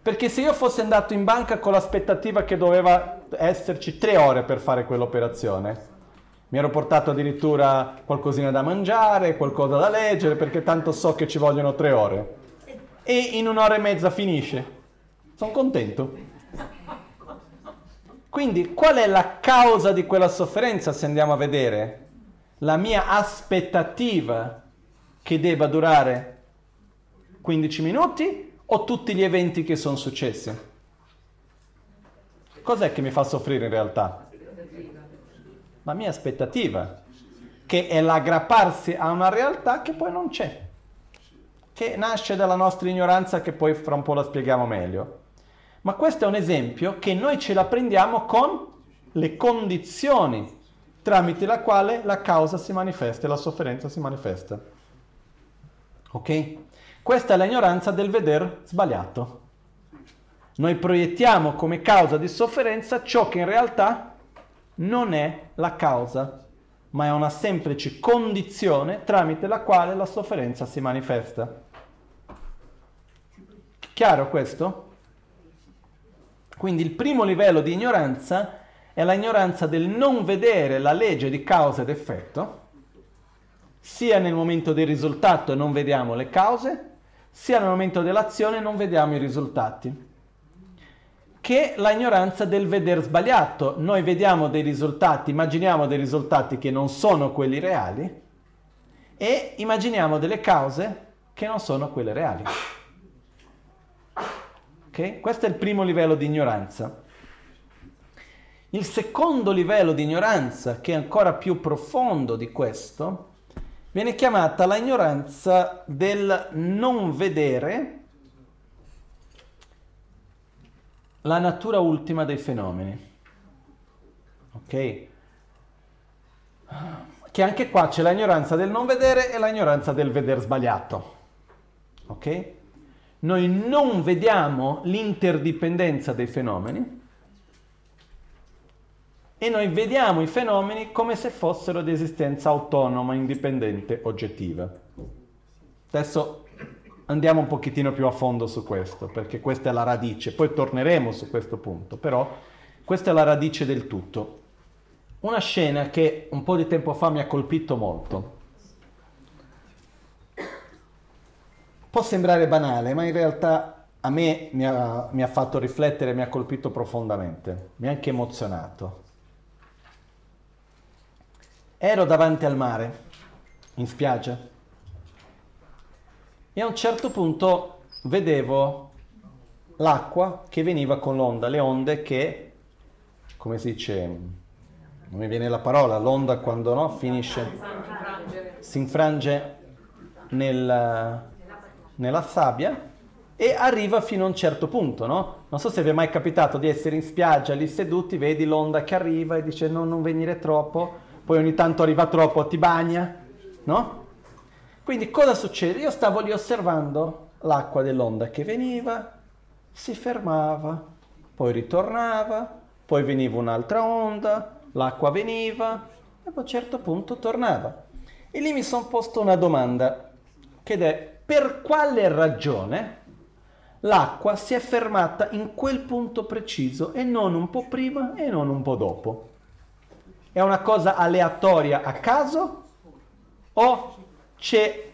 Perché se io fossi andato in banca con l'aspettativa che doveva esserci tre ore per fare quell'operazione, mi ero portato addirittura qualcosina da mangiare, qualcosa da leggere, perché tanto so che ci vogliono tre ore. E in un'ora e mezza finisce. Sono contento. Quindi qual è la causa di quella sofferenza se andiamo a vedere? La mia aspettativa che debba durare 15 minuti o tutti gli eventi che sono successi? Cos'è che mi fa soffrire in realtà? La mia aspettativa, che è l'aggrapparsi a una realtà che poi non c'è, che nasce dalla nostra ignoranza che poi fra un po' la spieghiamo meglio. Ma questo è un esempio che noi ce la prendiamo con le condizioni tramite la quale la causa si manifesta e la sofferenza si manifesta. Ok? Questa è l'ignoranza del veder sbagliato. Noi proiettiamo come causa di sofferenza ciò che in realtà non è la causa, ma è una semplice condizione tramite la quale la sofferenza si manifesta. Chiaro questo? Quindi il primo livello di ignoranza è la ignoranza del non vedere la legge di causa ed effetto, sia nel momento del risultato non vediamo le cause, sia nel momento dell'azione non vediamo i risultati. Che la ignoranza del vedere sbagliato. Noi vediamo dei risultati, immaginiamo dei risultati che non sono quelli reali e immaginiamo delle cause che non sono quelle reali. Okay? Questo è il primo livello di ignoranza. Il secondo livello di ignoranza, che è ancora più profondo di questo, viene chiamata la ignoranza del non vedere la natura ultima dei fenomeni. Ok? Che anche qua c'è l'ignoranza del non vedere e l'ignoranza del vedere sbagliato. Ok? Noi non vediamo l'interdipendenza dei fenomeni e noi vediamo i fenomeni come se fossero di esistenza autonoma, indipendente, oggettiva. Adesso andiamo un pochettino più a fondo su questo, perché questa è la radice, poi torneremo su questo punto, però questa è la radice del tutto. Una scena che un po' di tempo fa mi ha colpito molto. Può sembrare banale, ma in realtà a me mi ha, mi ha fatto riflettere, mi ha colpito profondamente, mi ha anche emozionato. Ero davanti al mare, in spiaggia, e a un certo punto vedevo l'acqua che veniva con l'onda, le onde che, come si dice, non mi viene la parola, l'onda quando no, finisce, si infrange nel, nella sabbia e arriva fino a un certo punto, no? Non so se vi è mai capitato di essere in spiaggia lì seduti, vedi l'onda che arriva e dice no, non venire troppo, poi ogni tanto arriva troppo, ti bagna, no? Quindi cosa succede? Io stavo lì osservando l'acqua dell'onda che veniva, si fermava, poi ritornava, poi veniva un'altra onda, l'acqua veniva e a un certo punto tornava. E lì mi sono posto una domanda, che è per quale ragione l'acqua si è fermata in quel punto preciso e non un po' prima e non un po' dopo. È una cosa aleatoria a caso o c'è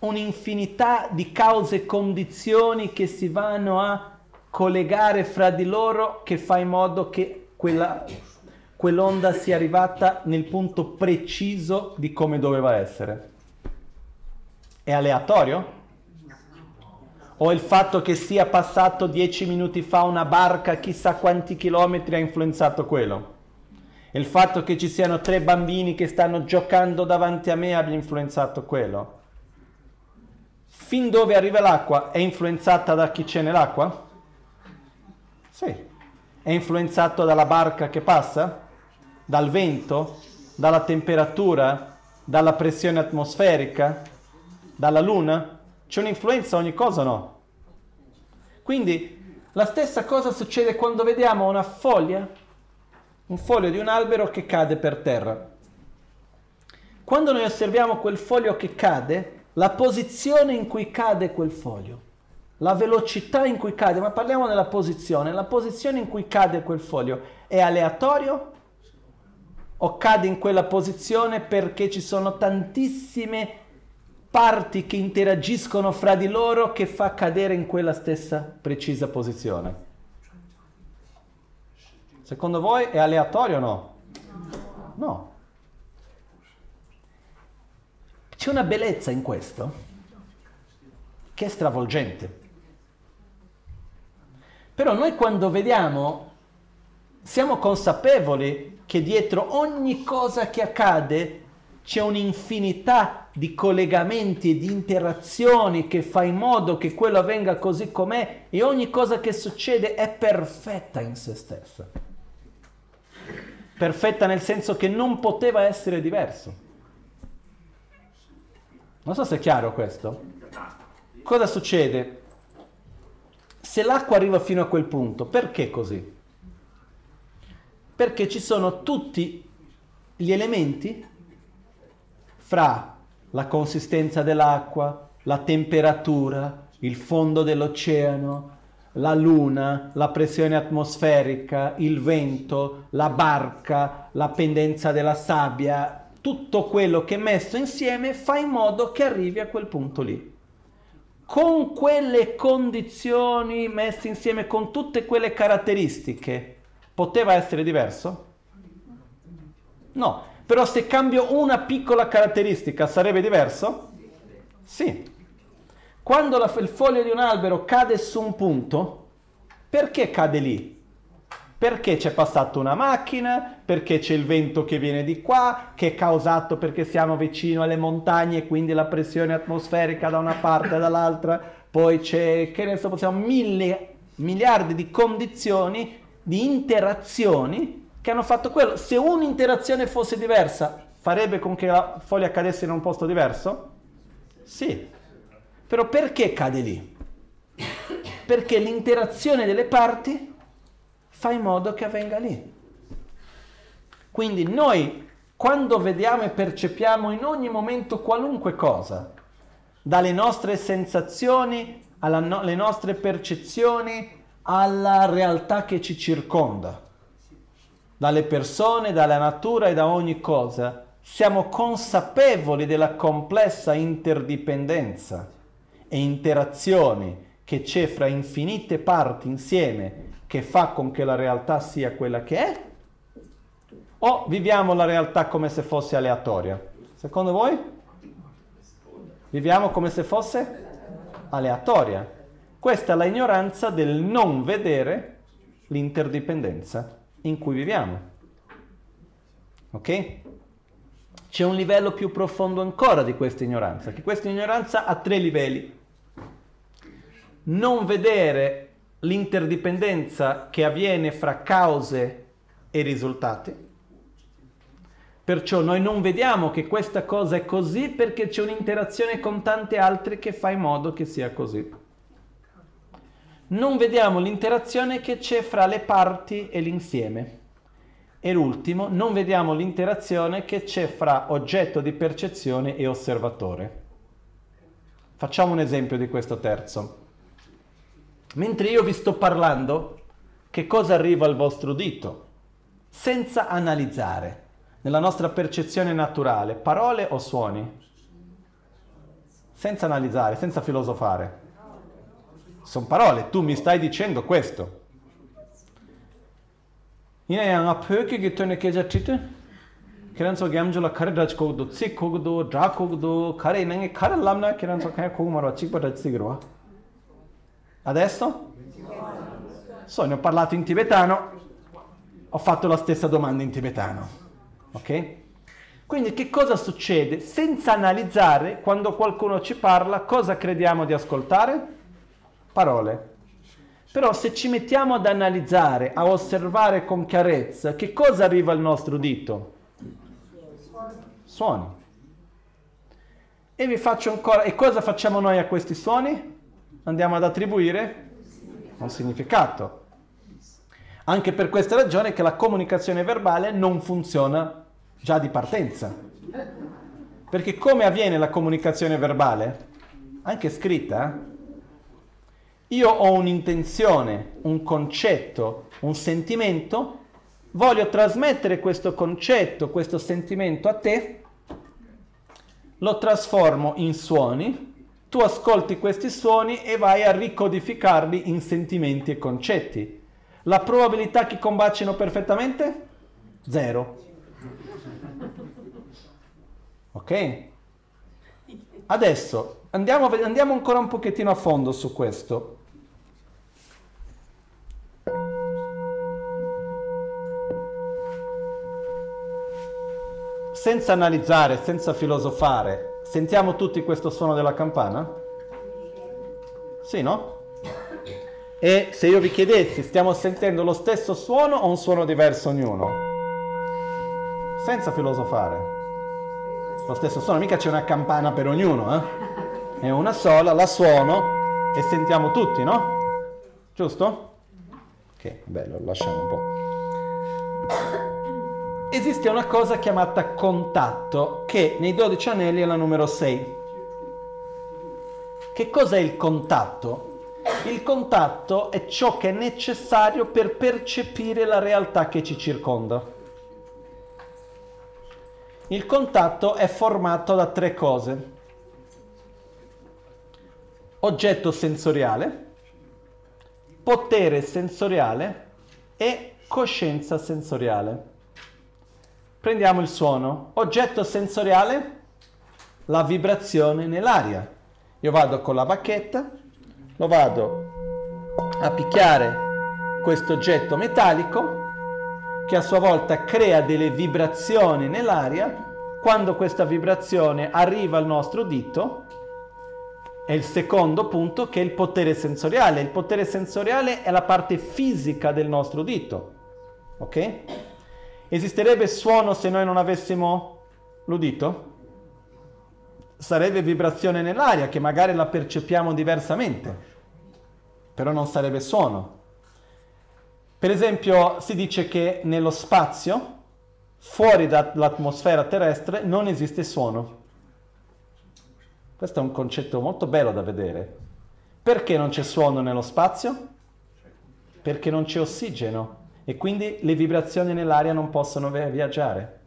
un'infinità di cause e condizioni che si vanno a collegare fra di loro che fa in modo che quella, quell'onda sia arrivata nel punto preciso di come doveva essere. È aleatorio? O il fatto che sia passato dieci minuti fa una barca chissà quanti chilometri ha influenzato quello? Il fatto che ci siano tre bambini che stanno giocando davanti a me abbia influenzato quello? Fin dove arriva l'acqua è influenzata da chi c'è nell'acqua? Sì. È influenzato dalla barca che passa? Dal vento? Dalla temperatura? Dalla pressione atmosferica? Dalla luna? C'è un'influenza ogni cosa o no? Quindi la stessa cosa succede quando vediamo una foglia un foglio di un albero che cade per terra. Quando noi osserviamo quel foglio che cade, la posizione in cui cade quel foglio, la velocità in cui cade, ma parliamo della posizione, la posizione in cui cade quel foglio è aleatorio o cade in quella posizione perché ci sono tantissime parti che interagiscono fra di loro che fa cadere in quella stessa precisa posizione? Secondo voi è aleatorio o no? No. C'è una bellezza in questo che è stravolgente. Però noi quando vediamo siamo consapevoli che dietro ogni cosa che accade c'è un'infinità di collegamenti e di interazioni che fa in modo che quello avvenga così com'è e ogni cosa che succede è perfetta in se stessa perfetta nel senso che non poteva essere diverso. Non so se è chiaro questo. Cosa succede? Se l'acqua arriva fino a quel punto, perché così? Perché ci sono tutti gli elementi fra la consistenza dell'acqua, la temperatura, il fondo dell'oceano, la luna, la pressione atmosferica, il vento, la barca, la pendenza della sabbia, tutto quello che messo insieme fa in modo che arrivi a quel punto lì. Con quelle condizioni messe insieme, con tutte quelle caratteristiche, poteva essere diverso? No, però se cambio una piccola caratteristica sarebbe diverso? Sì. Quando la, il foglio di un albero cade su un punto, perché cade lì? Perché c'è passata una macchina, perché c'è il vento che viene di qua, che è causato perché siamo vicino alle montagne e quindi la pressione atmosferica da una parte e dall'altra, poi c'è, che ne so, possiamo mille, miliardi di condizioni, di interazioni che hanno fatto quello. Se un'interazione fosse diversa, farebbe con che la foglia cadesse in un posto diverso? Sì, però perché cade lì? Perché l'interazione delle parti fa in modo che avvenga lì. Quindi noi, quando vediamo e percepiamo in ogni momento qualunque cosa, dalle nostre sensazioni alle no- nostre percezioni alla realtà che ci circonda, dalle persone, dalla natura e da ogni cosa, siamo consapevoli della complessa interdipendenza e interazioni che c'è fra infinite parti insieme che fa con che la realtà sia quella che è? O viviamo la realtà come se fosse aleatoria? Secondo voi? Viviamo come se fosse aleatoria. Questa è la ignoranza del non vedere l'interdipendenza in cui viviamo. Ok? C'è un livello più profondo ancora di questa ignoranza, che questa ignoranza ha tre livelli non vedere l'interdipendenza che avviene fra cause e risultati. Perciò noi non vediamo che questa cosa è così perché c'è un'interazione con tante altre che fa in modo che sia così. Non vediamo l'interazione che c'è fra le parti e l'insieme. E l'ultimo, non vediamo l'interazione che c'è fra oggetto di percezione e osservatore. Facciamo un esempio di questo terzo. Mentre io vi sto parlando, che cosa arriva al vostro dito? Senza analizzare, nella nostra percezione naturale, parole o suoni? senza analizzare, senza filosofare. Sono parole, tu mi stai dicendo questo. Ina yang a pöke gitone keja tite. Kiran so gamjula kare raj kogdo, tsik kogdo, dra kogdo, kare inange kare lamna kiran so kaya kogumaro, chikpa raj sigirwa. Adesso? So, ne ho parlato in tibetano, ho fatto la stessa domanda in tibetano. Ok? Quindi che cosa succede? Senza analizzare, quando qualcuno ci parla, cosa crediamo di ascoltare? Parole. Però se ci mettiamo ad analizzare, a osservare con chiarezza, che cosa arriva al nostro dito? Suoni. E vi faccio ancora, e cosa facciamo noi a questi suoni? Andiamo ad attribuire un significato. Anche per questa ragione che la comunicazione verbale non funziona già di partenza. Perché come avviene la comunicazione verbale? Anche scritta. Io ho un'intenzione, un concetto, un sentimento, voglio trasmettere questo concetto, questo sentimento a te, lo trasformo in suoni, tu ascolti questi suoni e vai a ricodificarli in sentimenti e concetti. La probabilità che combacino perfettamente? Zero. Ok? Adesso andiamo, andiamo ancora un pochettino a fondo su questo. Senza analizzare, senza filosofare, sentiamo tutti questo suono della campana? Sì, no? E se io vi chiedessi, stiamo sentendo lo stesso suono o un suono diverso ognuno? Senza filosofare. Lo stesso suono, mica c'è una campana per ognuno, eh? È una sola, la suono e sentiamo tutti, no? Giusto? Ok, bello, lasciamo un po'. Esiste una cosa chiamata contatto che nei 12 anelli è la numero 6. Che cos'è il contatto? Il contatto è ciò che è necessario per percepire la realtà che ci circonda. Il contatto è formato da tre cose. Oggetto sensoriale, potere sensoriale e coscienza sensoriale. Prendiamo il suono. Oggetto sensoriale, la vibrazione nell'aria. Io vado con la bacchetta, lo vado a picchiare questo oggetto metallico che a sua volta crea delle vibrazioni nell'aria. Quando questa vibrazione arriva al nostro dito, è il secondo punto che è il potere sensoriale. Il potere sensoriale è la parte fisica del nostro dito. Ok? Esisterebbe suono se noi non avessimo l'udito? Sarebbe vibrazione nell'aria che magari la percepiamo diversamente però non sarebbe suono. Per esempio si dice che nello spazio, fuori dall'atmosfera terrestre, non esiste suono. Questo è un concetto molto bello da vedere. Perché non c'è suono nello spazio? Perché non c'è ossigeno e quindi le vibrazioni nell'aria non possono viaggiare.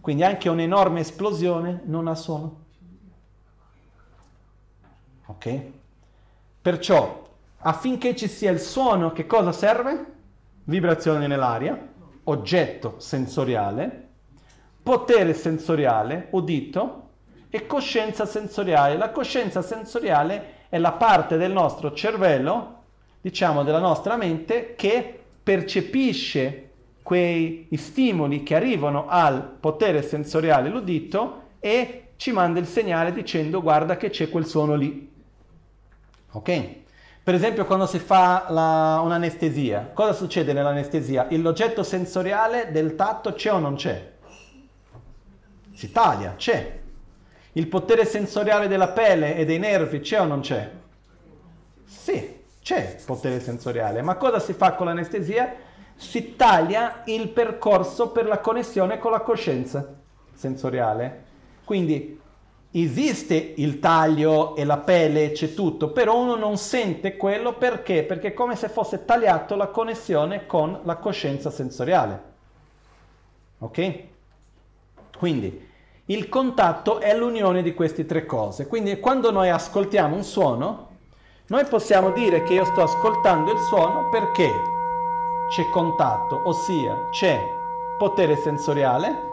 Quindi anche un'enorme esplosione non ha suono. Ok? Perciò Affinché ci sia il suono, che cosa serve? Vibrazione nell'aria, oggetto sensoriale, potere sensoriale, udito, e coscienza sensoriale. La coscienza sensoriale è la parte del nostro cervello, diciamo della nostra mente, che percepisce quei stimoli che arrivano al potere sensoriale, l'udito, e ci manda il segnale dicendo guarda che c'è quel suono lì. Ok? Per esempio quando si fa la, un'anestesia, cosa succede nell'anestesia? L'oggetto sensoriale del tatto c'è o non c'è? Si taglia, c'è. Il potere sensoriale della pelle e dei nervi c'è o non c'è? Sì, c'è potere sensoriale, ma cosa si fa con l'anestesia? Si taglia il percorso per la connessione con la coscienza sensoriale. Quindi esiste il taglio e la pelle, c'è tutto, però uno non sente quello perché? Perché è come se fosse tagliato la connessione con la coscienza sensoriale. Ok? Quindi il contatto è l'unione di queste tre cose. Quindi quando noi ascoltiamo un suono, noi possiamo dire che io sto ascoltando il suono perché c'è contatto, ossia c'è potere sensoriale,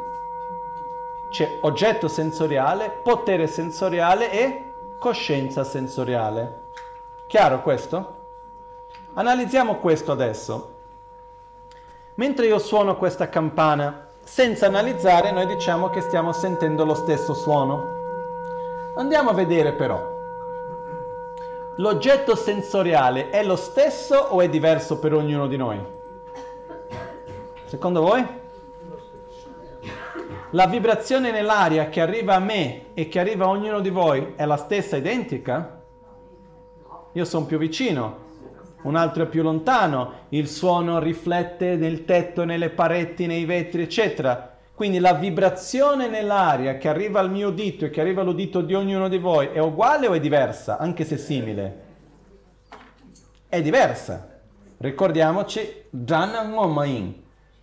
c'è oggetto sensoriale, potere sensoriale e coscienza sensoriale. Chiaro questo? Analizziamo questo adesso. Mentre io suono questa campana, senza analizzare noi diciamo che stiamo sentendo lo stesso suono. Andiamo a vedere però. L'oggetto sensoriale è lo stesso o è diverso per ognuno di noi? Secondo voi? La vibrazione nell'aria che arriva a me e che arriva a ognuno di voi è la stessa, identica? Io sono più vicino, un altro è più lontano, il suono riflette nel tetto, nelle pareti, nei vetri, eccetera. Quindi la vibrazione nell'aria che arriva al mio dito e che arriva all'udito di ognuno di voi è uguale o è diversa, anche se simile? È diversa. Ricordiamoci,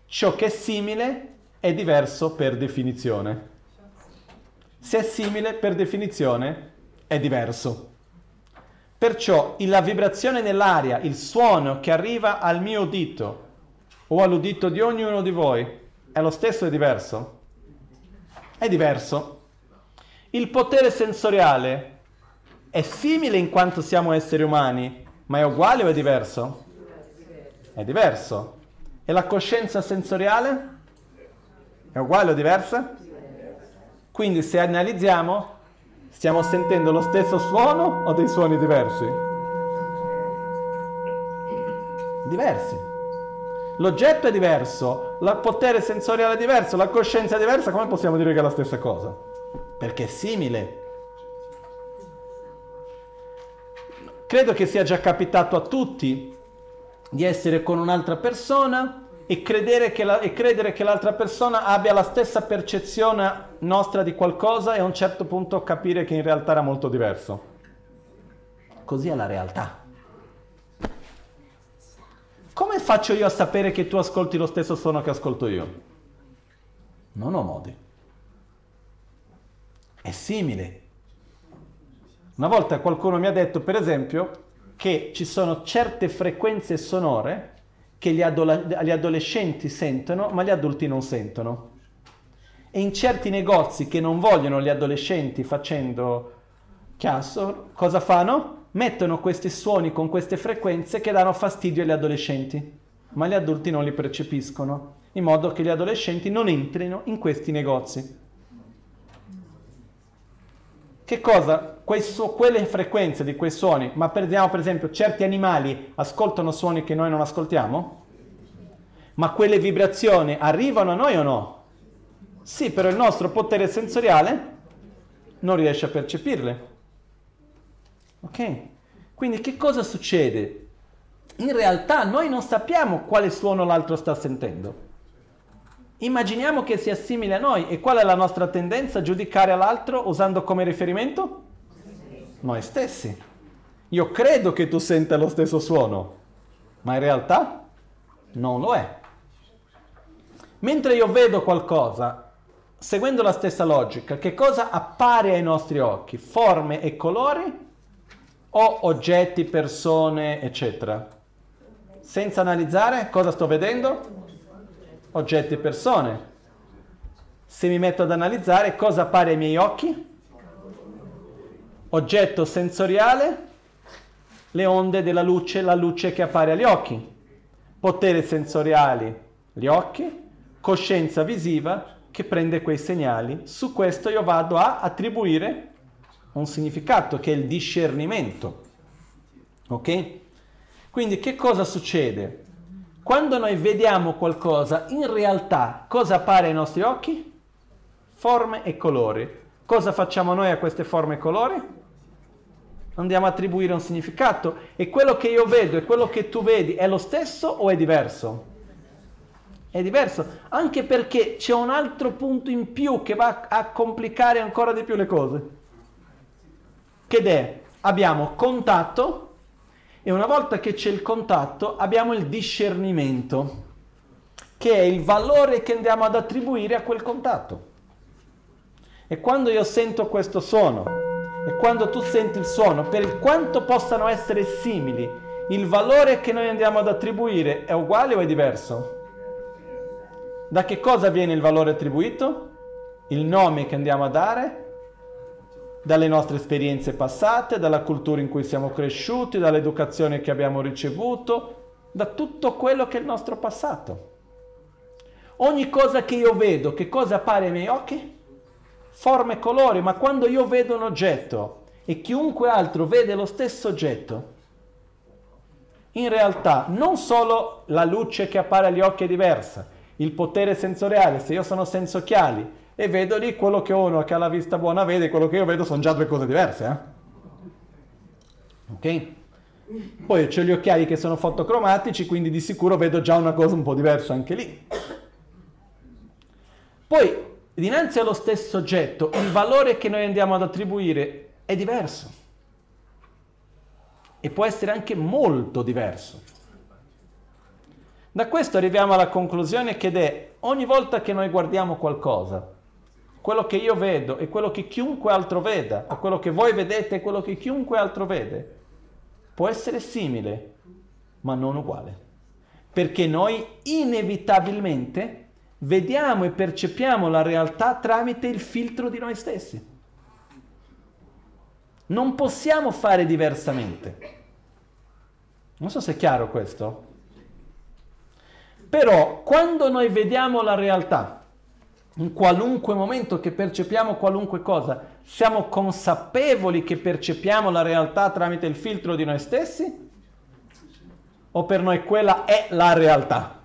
ciò che è simile è diverso per definizione. Se è simile, per definizione, è diverso. Perciò la vibrazione nell'aria, il suono che arriva al mio udito o all'udito di ognuno di voi è lo stesso o è diverso? È diverso. Il potere sensoriale è simile in quanto siamo esseri umani, ma è uguale o è diverso? È diverso. E la coscienza sensoriale? È uguale o diversa? Quindi se analizziamo, Stiamo sentendo lo stesso suono o dei suoni diversi? Diversi. L'oggetto è diverso, il potere sensoriale è diverso, la coscienza è diversa, come possiamo dire che è la stessa cosa? Perché è simile. Credo che sia già capitato a tutti di essere con un'altra persona e credere, che la, e credere che l'altra persona abbia la stessa percezione nostra di qualcosa e a un certo punto capire che in realtà era molto diverso. Così è la realtà. Come faccio io a sapere che tu ascolti lo stesso suono che ascolto io? Non ho modi. È simile. Una volta qualcuno mi ha detto, per esempio, che ci sono certe frequenze sonore che gli, adole- gli adolescenti sentono, ma gli adulti non sentono. E in certi negozi che non vogliono gli adolescenti facendo chiasso, cosa fanno? Mettono questi suoni con queste frequenze che danno fastidio agli adolescenti, ma gli adulti non li percepiscono, in modo che gli adolescenti non entrino in questi negozi. Che cosa? Su- quelle frequenze di quei suoni, ma prendiamo per esempio certi animali ascoltano suoni che noi non ascoltiamo? Ma quelle vibrazioni arrivano a noi o no? Sì, però il nostro potere sensoriale non riesce a percepirle. Ok? Quindi che cosa succede? In realtà noi non sappiamo quale suono l'altro sta sentendo. Immaginiamo che sia simile a noi e qual è la nostra tendenza a giudicare l'altro usando come riferimento? Noi stessi. Io credo che tu senta lo stesso suono, ma in realtà non lo è. Mentre io vedo qualcosa, seguendo la stessa logica, che cosa appare ai nostri occhi? Forme e colori o oggetti, persone, eccetera? Senza analizzare cosa sto vedendo? oggetti persone. Se mi metto ad analizzare cosa appare ai miei occhi? Oggetto sensoriale, le onde della luce, la luce che appare agli occhi. Potere sensoriali, gli occhi. Coscienza visiva che prende quei segnali. Su questo io vado a attribuire un significato che è il discernimento. Ok? Quindi che cosa succede? Quando noi vediamo qualcosa, in realtà cosa appare ai nostri occhi? Forme e colori. Cosa facciamo noi a queste forme e colori? Andiamo a attribuire un significato. E quello che io vedo e quello che tu vedi è lo stesso o è diverso? È diverso, anche perché c'è un altro punto in più che va a complicare ancora di più le cose. Che è, abbiamo contatto e una volta che c'è il contatto abbiamo il discernimento, che è il valore che andiamo ad attribuire a quel contatto. E quando io sento questo suono, e quando tu senti il suono, per quanto possano essere simili, il valore che noi andiamo ad attribuire è uguale o è diverso? Da che cosa viene il valore attribuito? Il nome che andiamo a dare? Dalle nostre esperienze passate, dalla cultura in cui siamo cresciuti, dall'educazione che abbiamo ricevuto, da tutto quello che è il nostro passato. Ogni cosa che io vedo, che cosa appare ai miei occhi? Forma e colori, ma quando io vedo un oggetto e chiunque altro vede lo stesso oggetto, in realtà non solo la luce che appare agli occhi è diversa, il potere sensoriale, se io sono senza occhiali e vedo lì quello che uno che ha la vista buona vede, quello che io vedo sono già due cose diverse. Eh? Ok? Poi ho gli occhiali che sono fotocromatici, quindi di sicuro vedo già una cosa un po' diversa anche lì. Poi, dinanzi allo stesso oggetto, il valore che noi andiamo ad attribuire è diverso. E può essere anche molto diverso. Da questo arriviamo alla conclusione che è ogni volta che noi guardiamo qualcosa, quello che io vedo e quello che chiunque altro veda, o quello che voi vedete e quello che chiunque altro vede, può essere simile, ma non uguale. Perché noi inevitabilmente vediamo e percepiamo la realtà tramite il filtro di noi stessi. Non possiamo fare diversamente. Non so se è chiaro questo. Però quando noi vediamo la realtà, in qualunque momento che percepiamo qualunque cosa, siamo consapevoli che percepiamo la realtà tramite il filtro di noi stessi? O per noi quella è la realtà?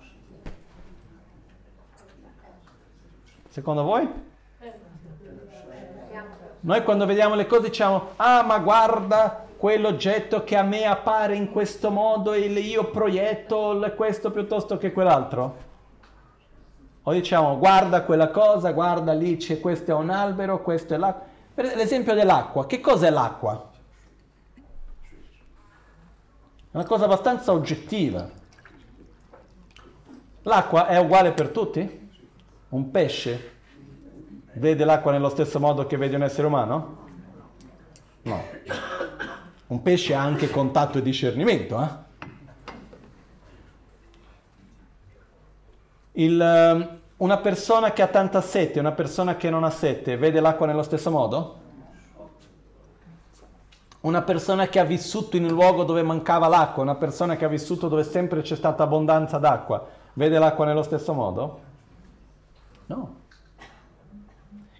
Secondo voi? Noi quando vediamo le cose diciamo, ah ma guarda quell'oggetto che a me appare in questo modo e io proietto questo piuttosto che quell'altro? O diciamo guarda quella cosa, guarda lì c'è questo è un albero, questo è l'acqua. Per l'esempio dell'acqua, che cos'è l'acqua? È una cosa abbastanza oggettiva. L'acqua è uguale per tutti? Un pesce vede l'acqua nello stesso modo che vede un essere umano? No. Un pesce ha anche contatto e discernimento. Eh? Il, ehm, una persona che ha tanta sete e una persona che non ha sete vede l'acqua nello stesso modo? Una persona che ha vissuto in un luogo dove mancava l'acqua, una persona che ha vissuto dove sempre c'è stata abbondanza d'acqua, vede l'acqua nello stesso modo? No.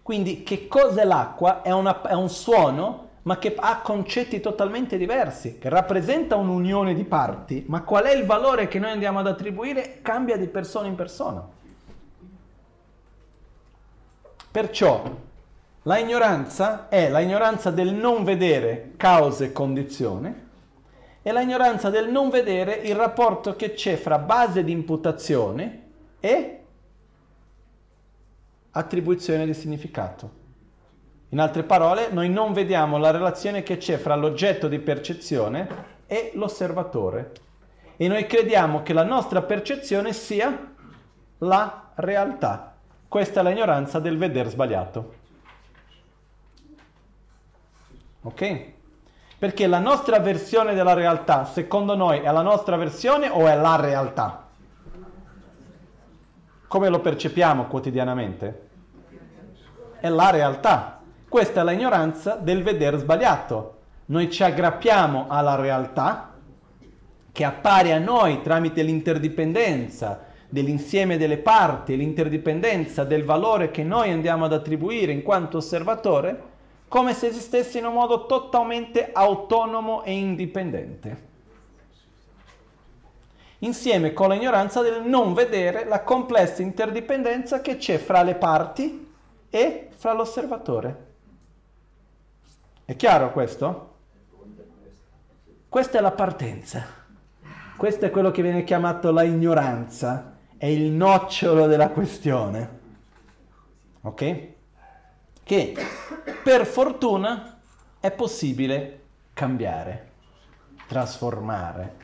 Quindi che cos'è l'acqua? È, una, è un suono ma che ha concetti totalmente diversi, che rappresenta un'unione di parti, ma qual è il valore che noi andiamo ad attribuire cambia di persona in persona. Perciò la ignoranza è la ignoranza del non vedere causa e condizione e la ignoranza del non vedere il rapporto che c'è fra base di imputazione e attribuzione di significato. In altre parole, noi non vediamo la relazione che c'è fra l'oggetto di percezione e l'osservatore. E noi crediamo che la nostra percezione sia la realtà. Questa è l'ignoranza del vedere sbagliato. Ok? Perché la nostra versione della realtà, secondo noi, è la nostra versione o è la realtà? Come lo percepiamo quotidianamente? È la realtà. Questa è l'ignoranza del vedere sbagliato. Noi ci aggrappiamo alla realtà che appare a noi tramite l'interdipendenza dell'insieme delle parti, l'interdipendenza del valore che noi andiamo ad attribuire in quanto osservatore, come se esistesse in un modo totalmente autonomo e indipendente. Insieme con l'ignoranza del non vedere la complessa interdipendenza che c'è fra le parti e fra l'osservatore. È chiaro questo? Questa è la partenza. Questo è quello che viene chiamato la ignoranza, è il nocciolo della questione. Ok? Che per fortuna è possibile cambiare, trasformare.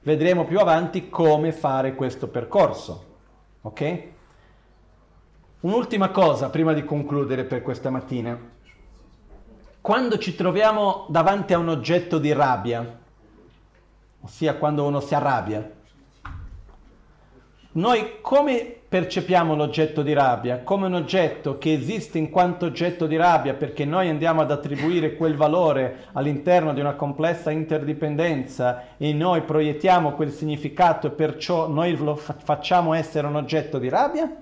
Vedremo più avanti come fare questo percorso. Ok? Un'ultima cosa prima di concludere per questa mattina. Quando ci troviamo davanti a un oggetto di rabbia, ossia quando uno si arrabbia, noi come percepiamo l'oggetto di rabbia? Come un oggetto che esiste in quanto oggetto di rabbia perché noi andiamo ad attribuire quel valore all'interno di una complessa interdipendenza e noi proiettiamo quel significato e perciò noi lo facciamo essere un oggetto di rabbia?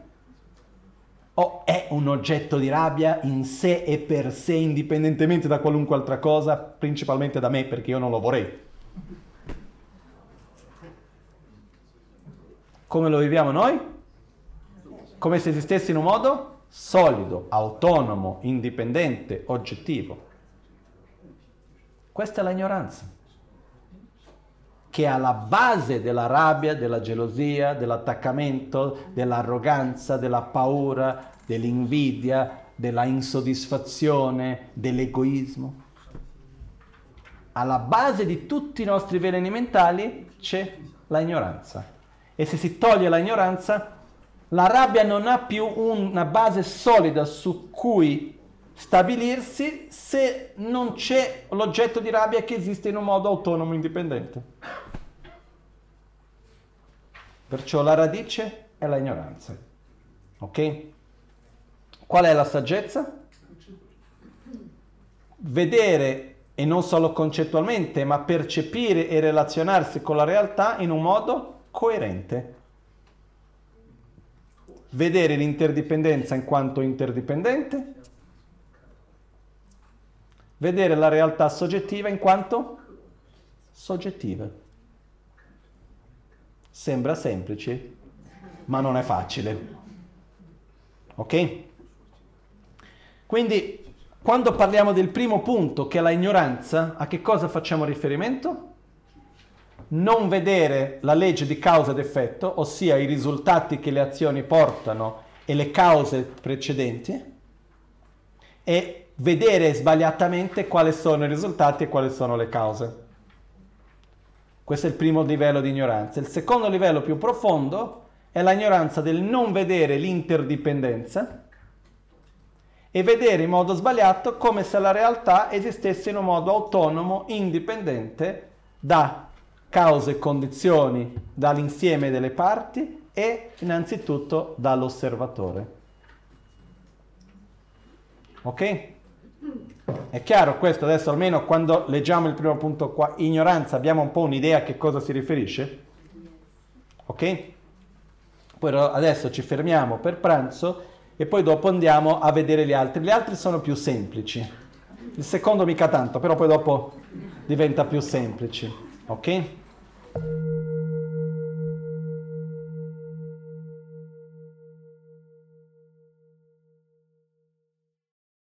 O è un oggetto di rabbia in sé e per sé, indipendentemente da qualunque altra cosa, principalmente da me, perché io non lo vorrei. Come lo viviamo noi? Come se esistesse in un modo solido, autonomo, indipendente, oggettivo. Questa è l'ignoranza che è alla base della rabbia, della gelosia, dell'attaccamento, dell'arroganza, della paura, dell'invidia, della insoddisfazione, dell'egoismo. Alla base di tutti i nostri veleni mentali c'è l'ignoranza. E se si toglie l'ignoranza, la rabbia non ha più una base solida su cui stabilirsi se non c'è l'oggetto di rabbia che esiste in un modo autonomo indipendente. Perciò la radice è la ignoranza. Ok? Qual è la saggezza? Vedere, e non solo concettualmente, ma percepire e relazionarsi con la realtà in un modo coerente. Vedere l'interdipendenza in quanto interdipendente vedere la realtà soggettiva in quanto soggettiva. Sembra semplice, ma non è facile. Ok? Quindi, quando parliamo del primo punto, che è la ignoranza, a che cosa facciamo riferimento? Non vedere la legge di causa ed effetto, ossia i risultati che le azioni portano e le cause precedenti, e vedere sbagliatamente quali sono i risultati e quali sono le cause. Questo è il primo livello di ignoranza. Il secondo livello più profondo è l'ignoranza del non vedere l'interdipendenza e vedere in modo sbagliato come se la realtà esistesse in un modo autonomo, indipendente da cause e condizioni, dall'insieme delle parti e innanzitutto dall'osservatore. Ok? È chiaro questo adesso almeno quando leggiamo il primo punto qua, ignoranza, abbiamo un po' un'idea a che cosa si riferisce? Ok? Poi adesso ci fermiamo per pranzo e poi dopo andiamo a vedere gli altri. Gli altri sono più semplici. Il secondo mica tanto, però poi dopo diventa più semplice. Ok?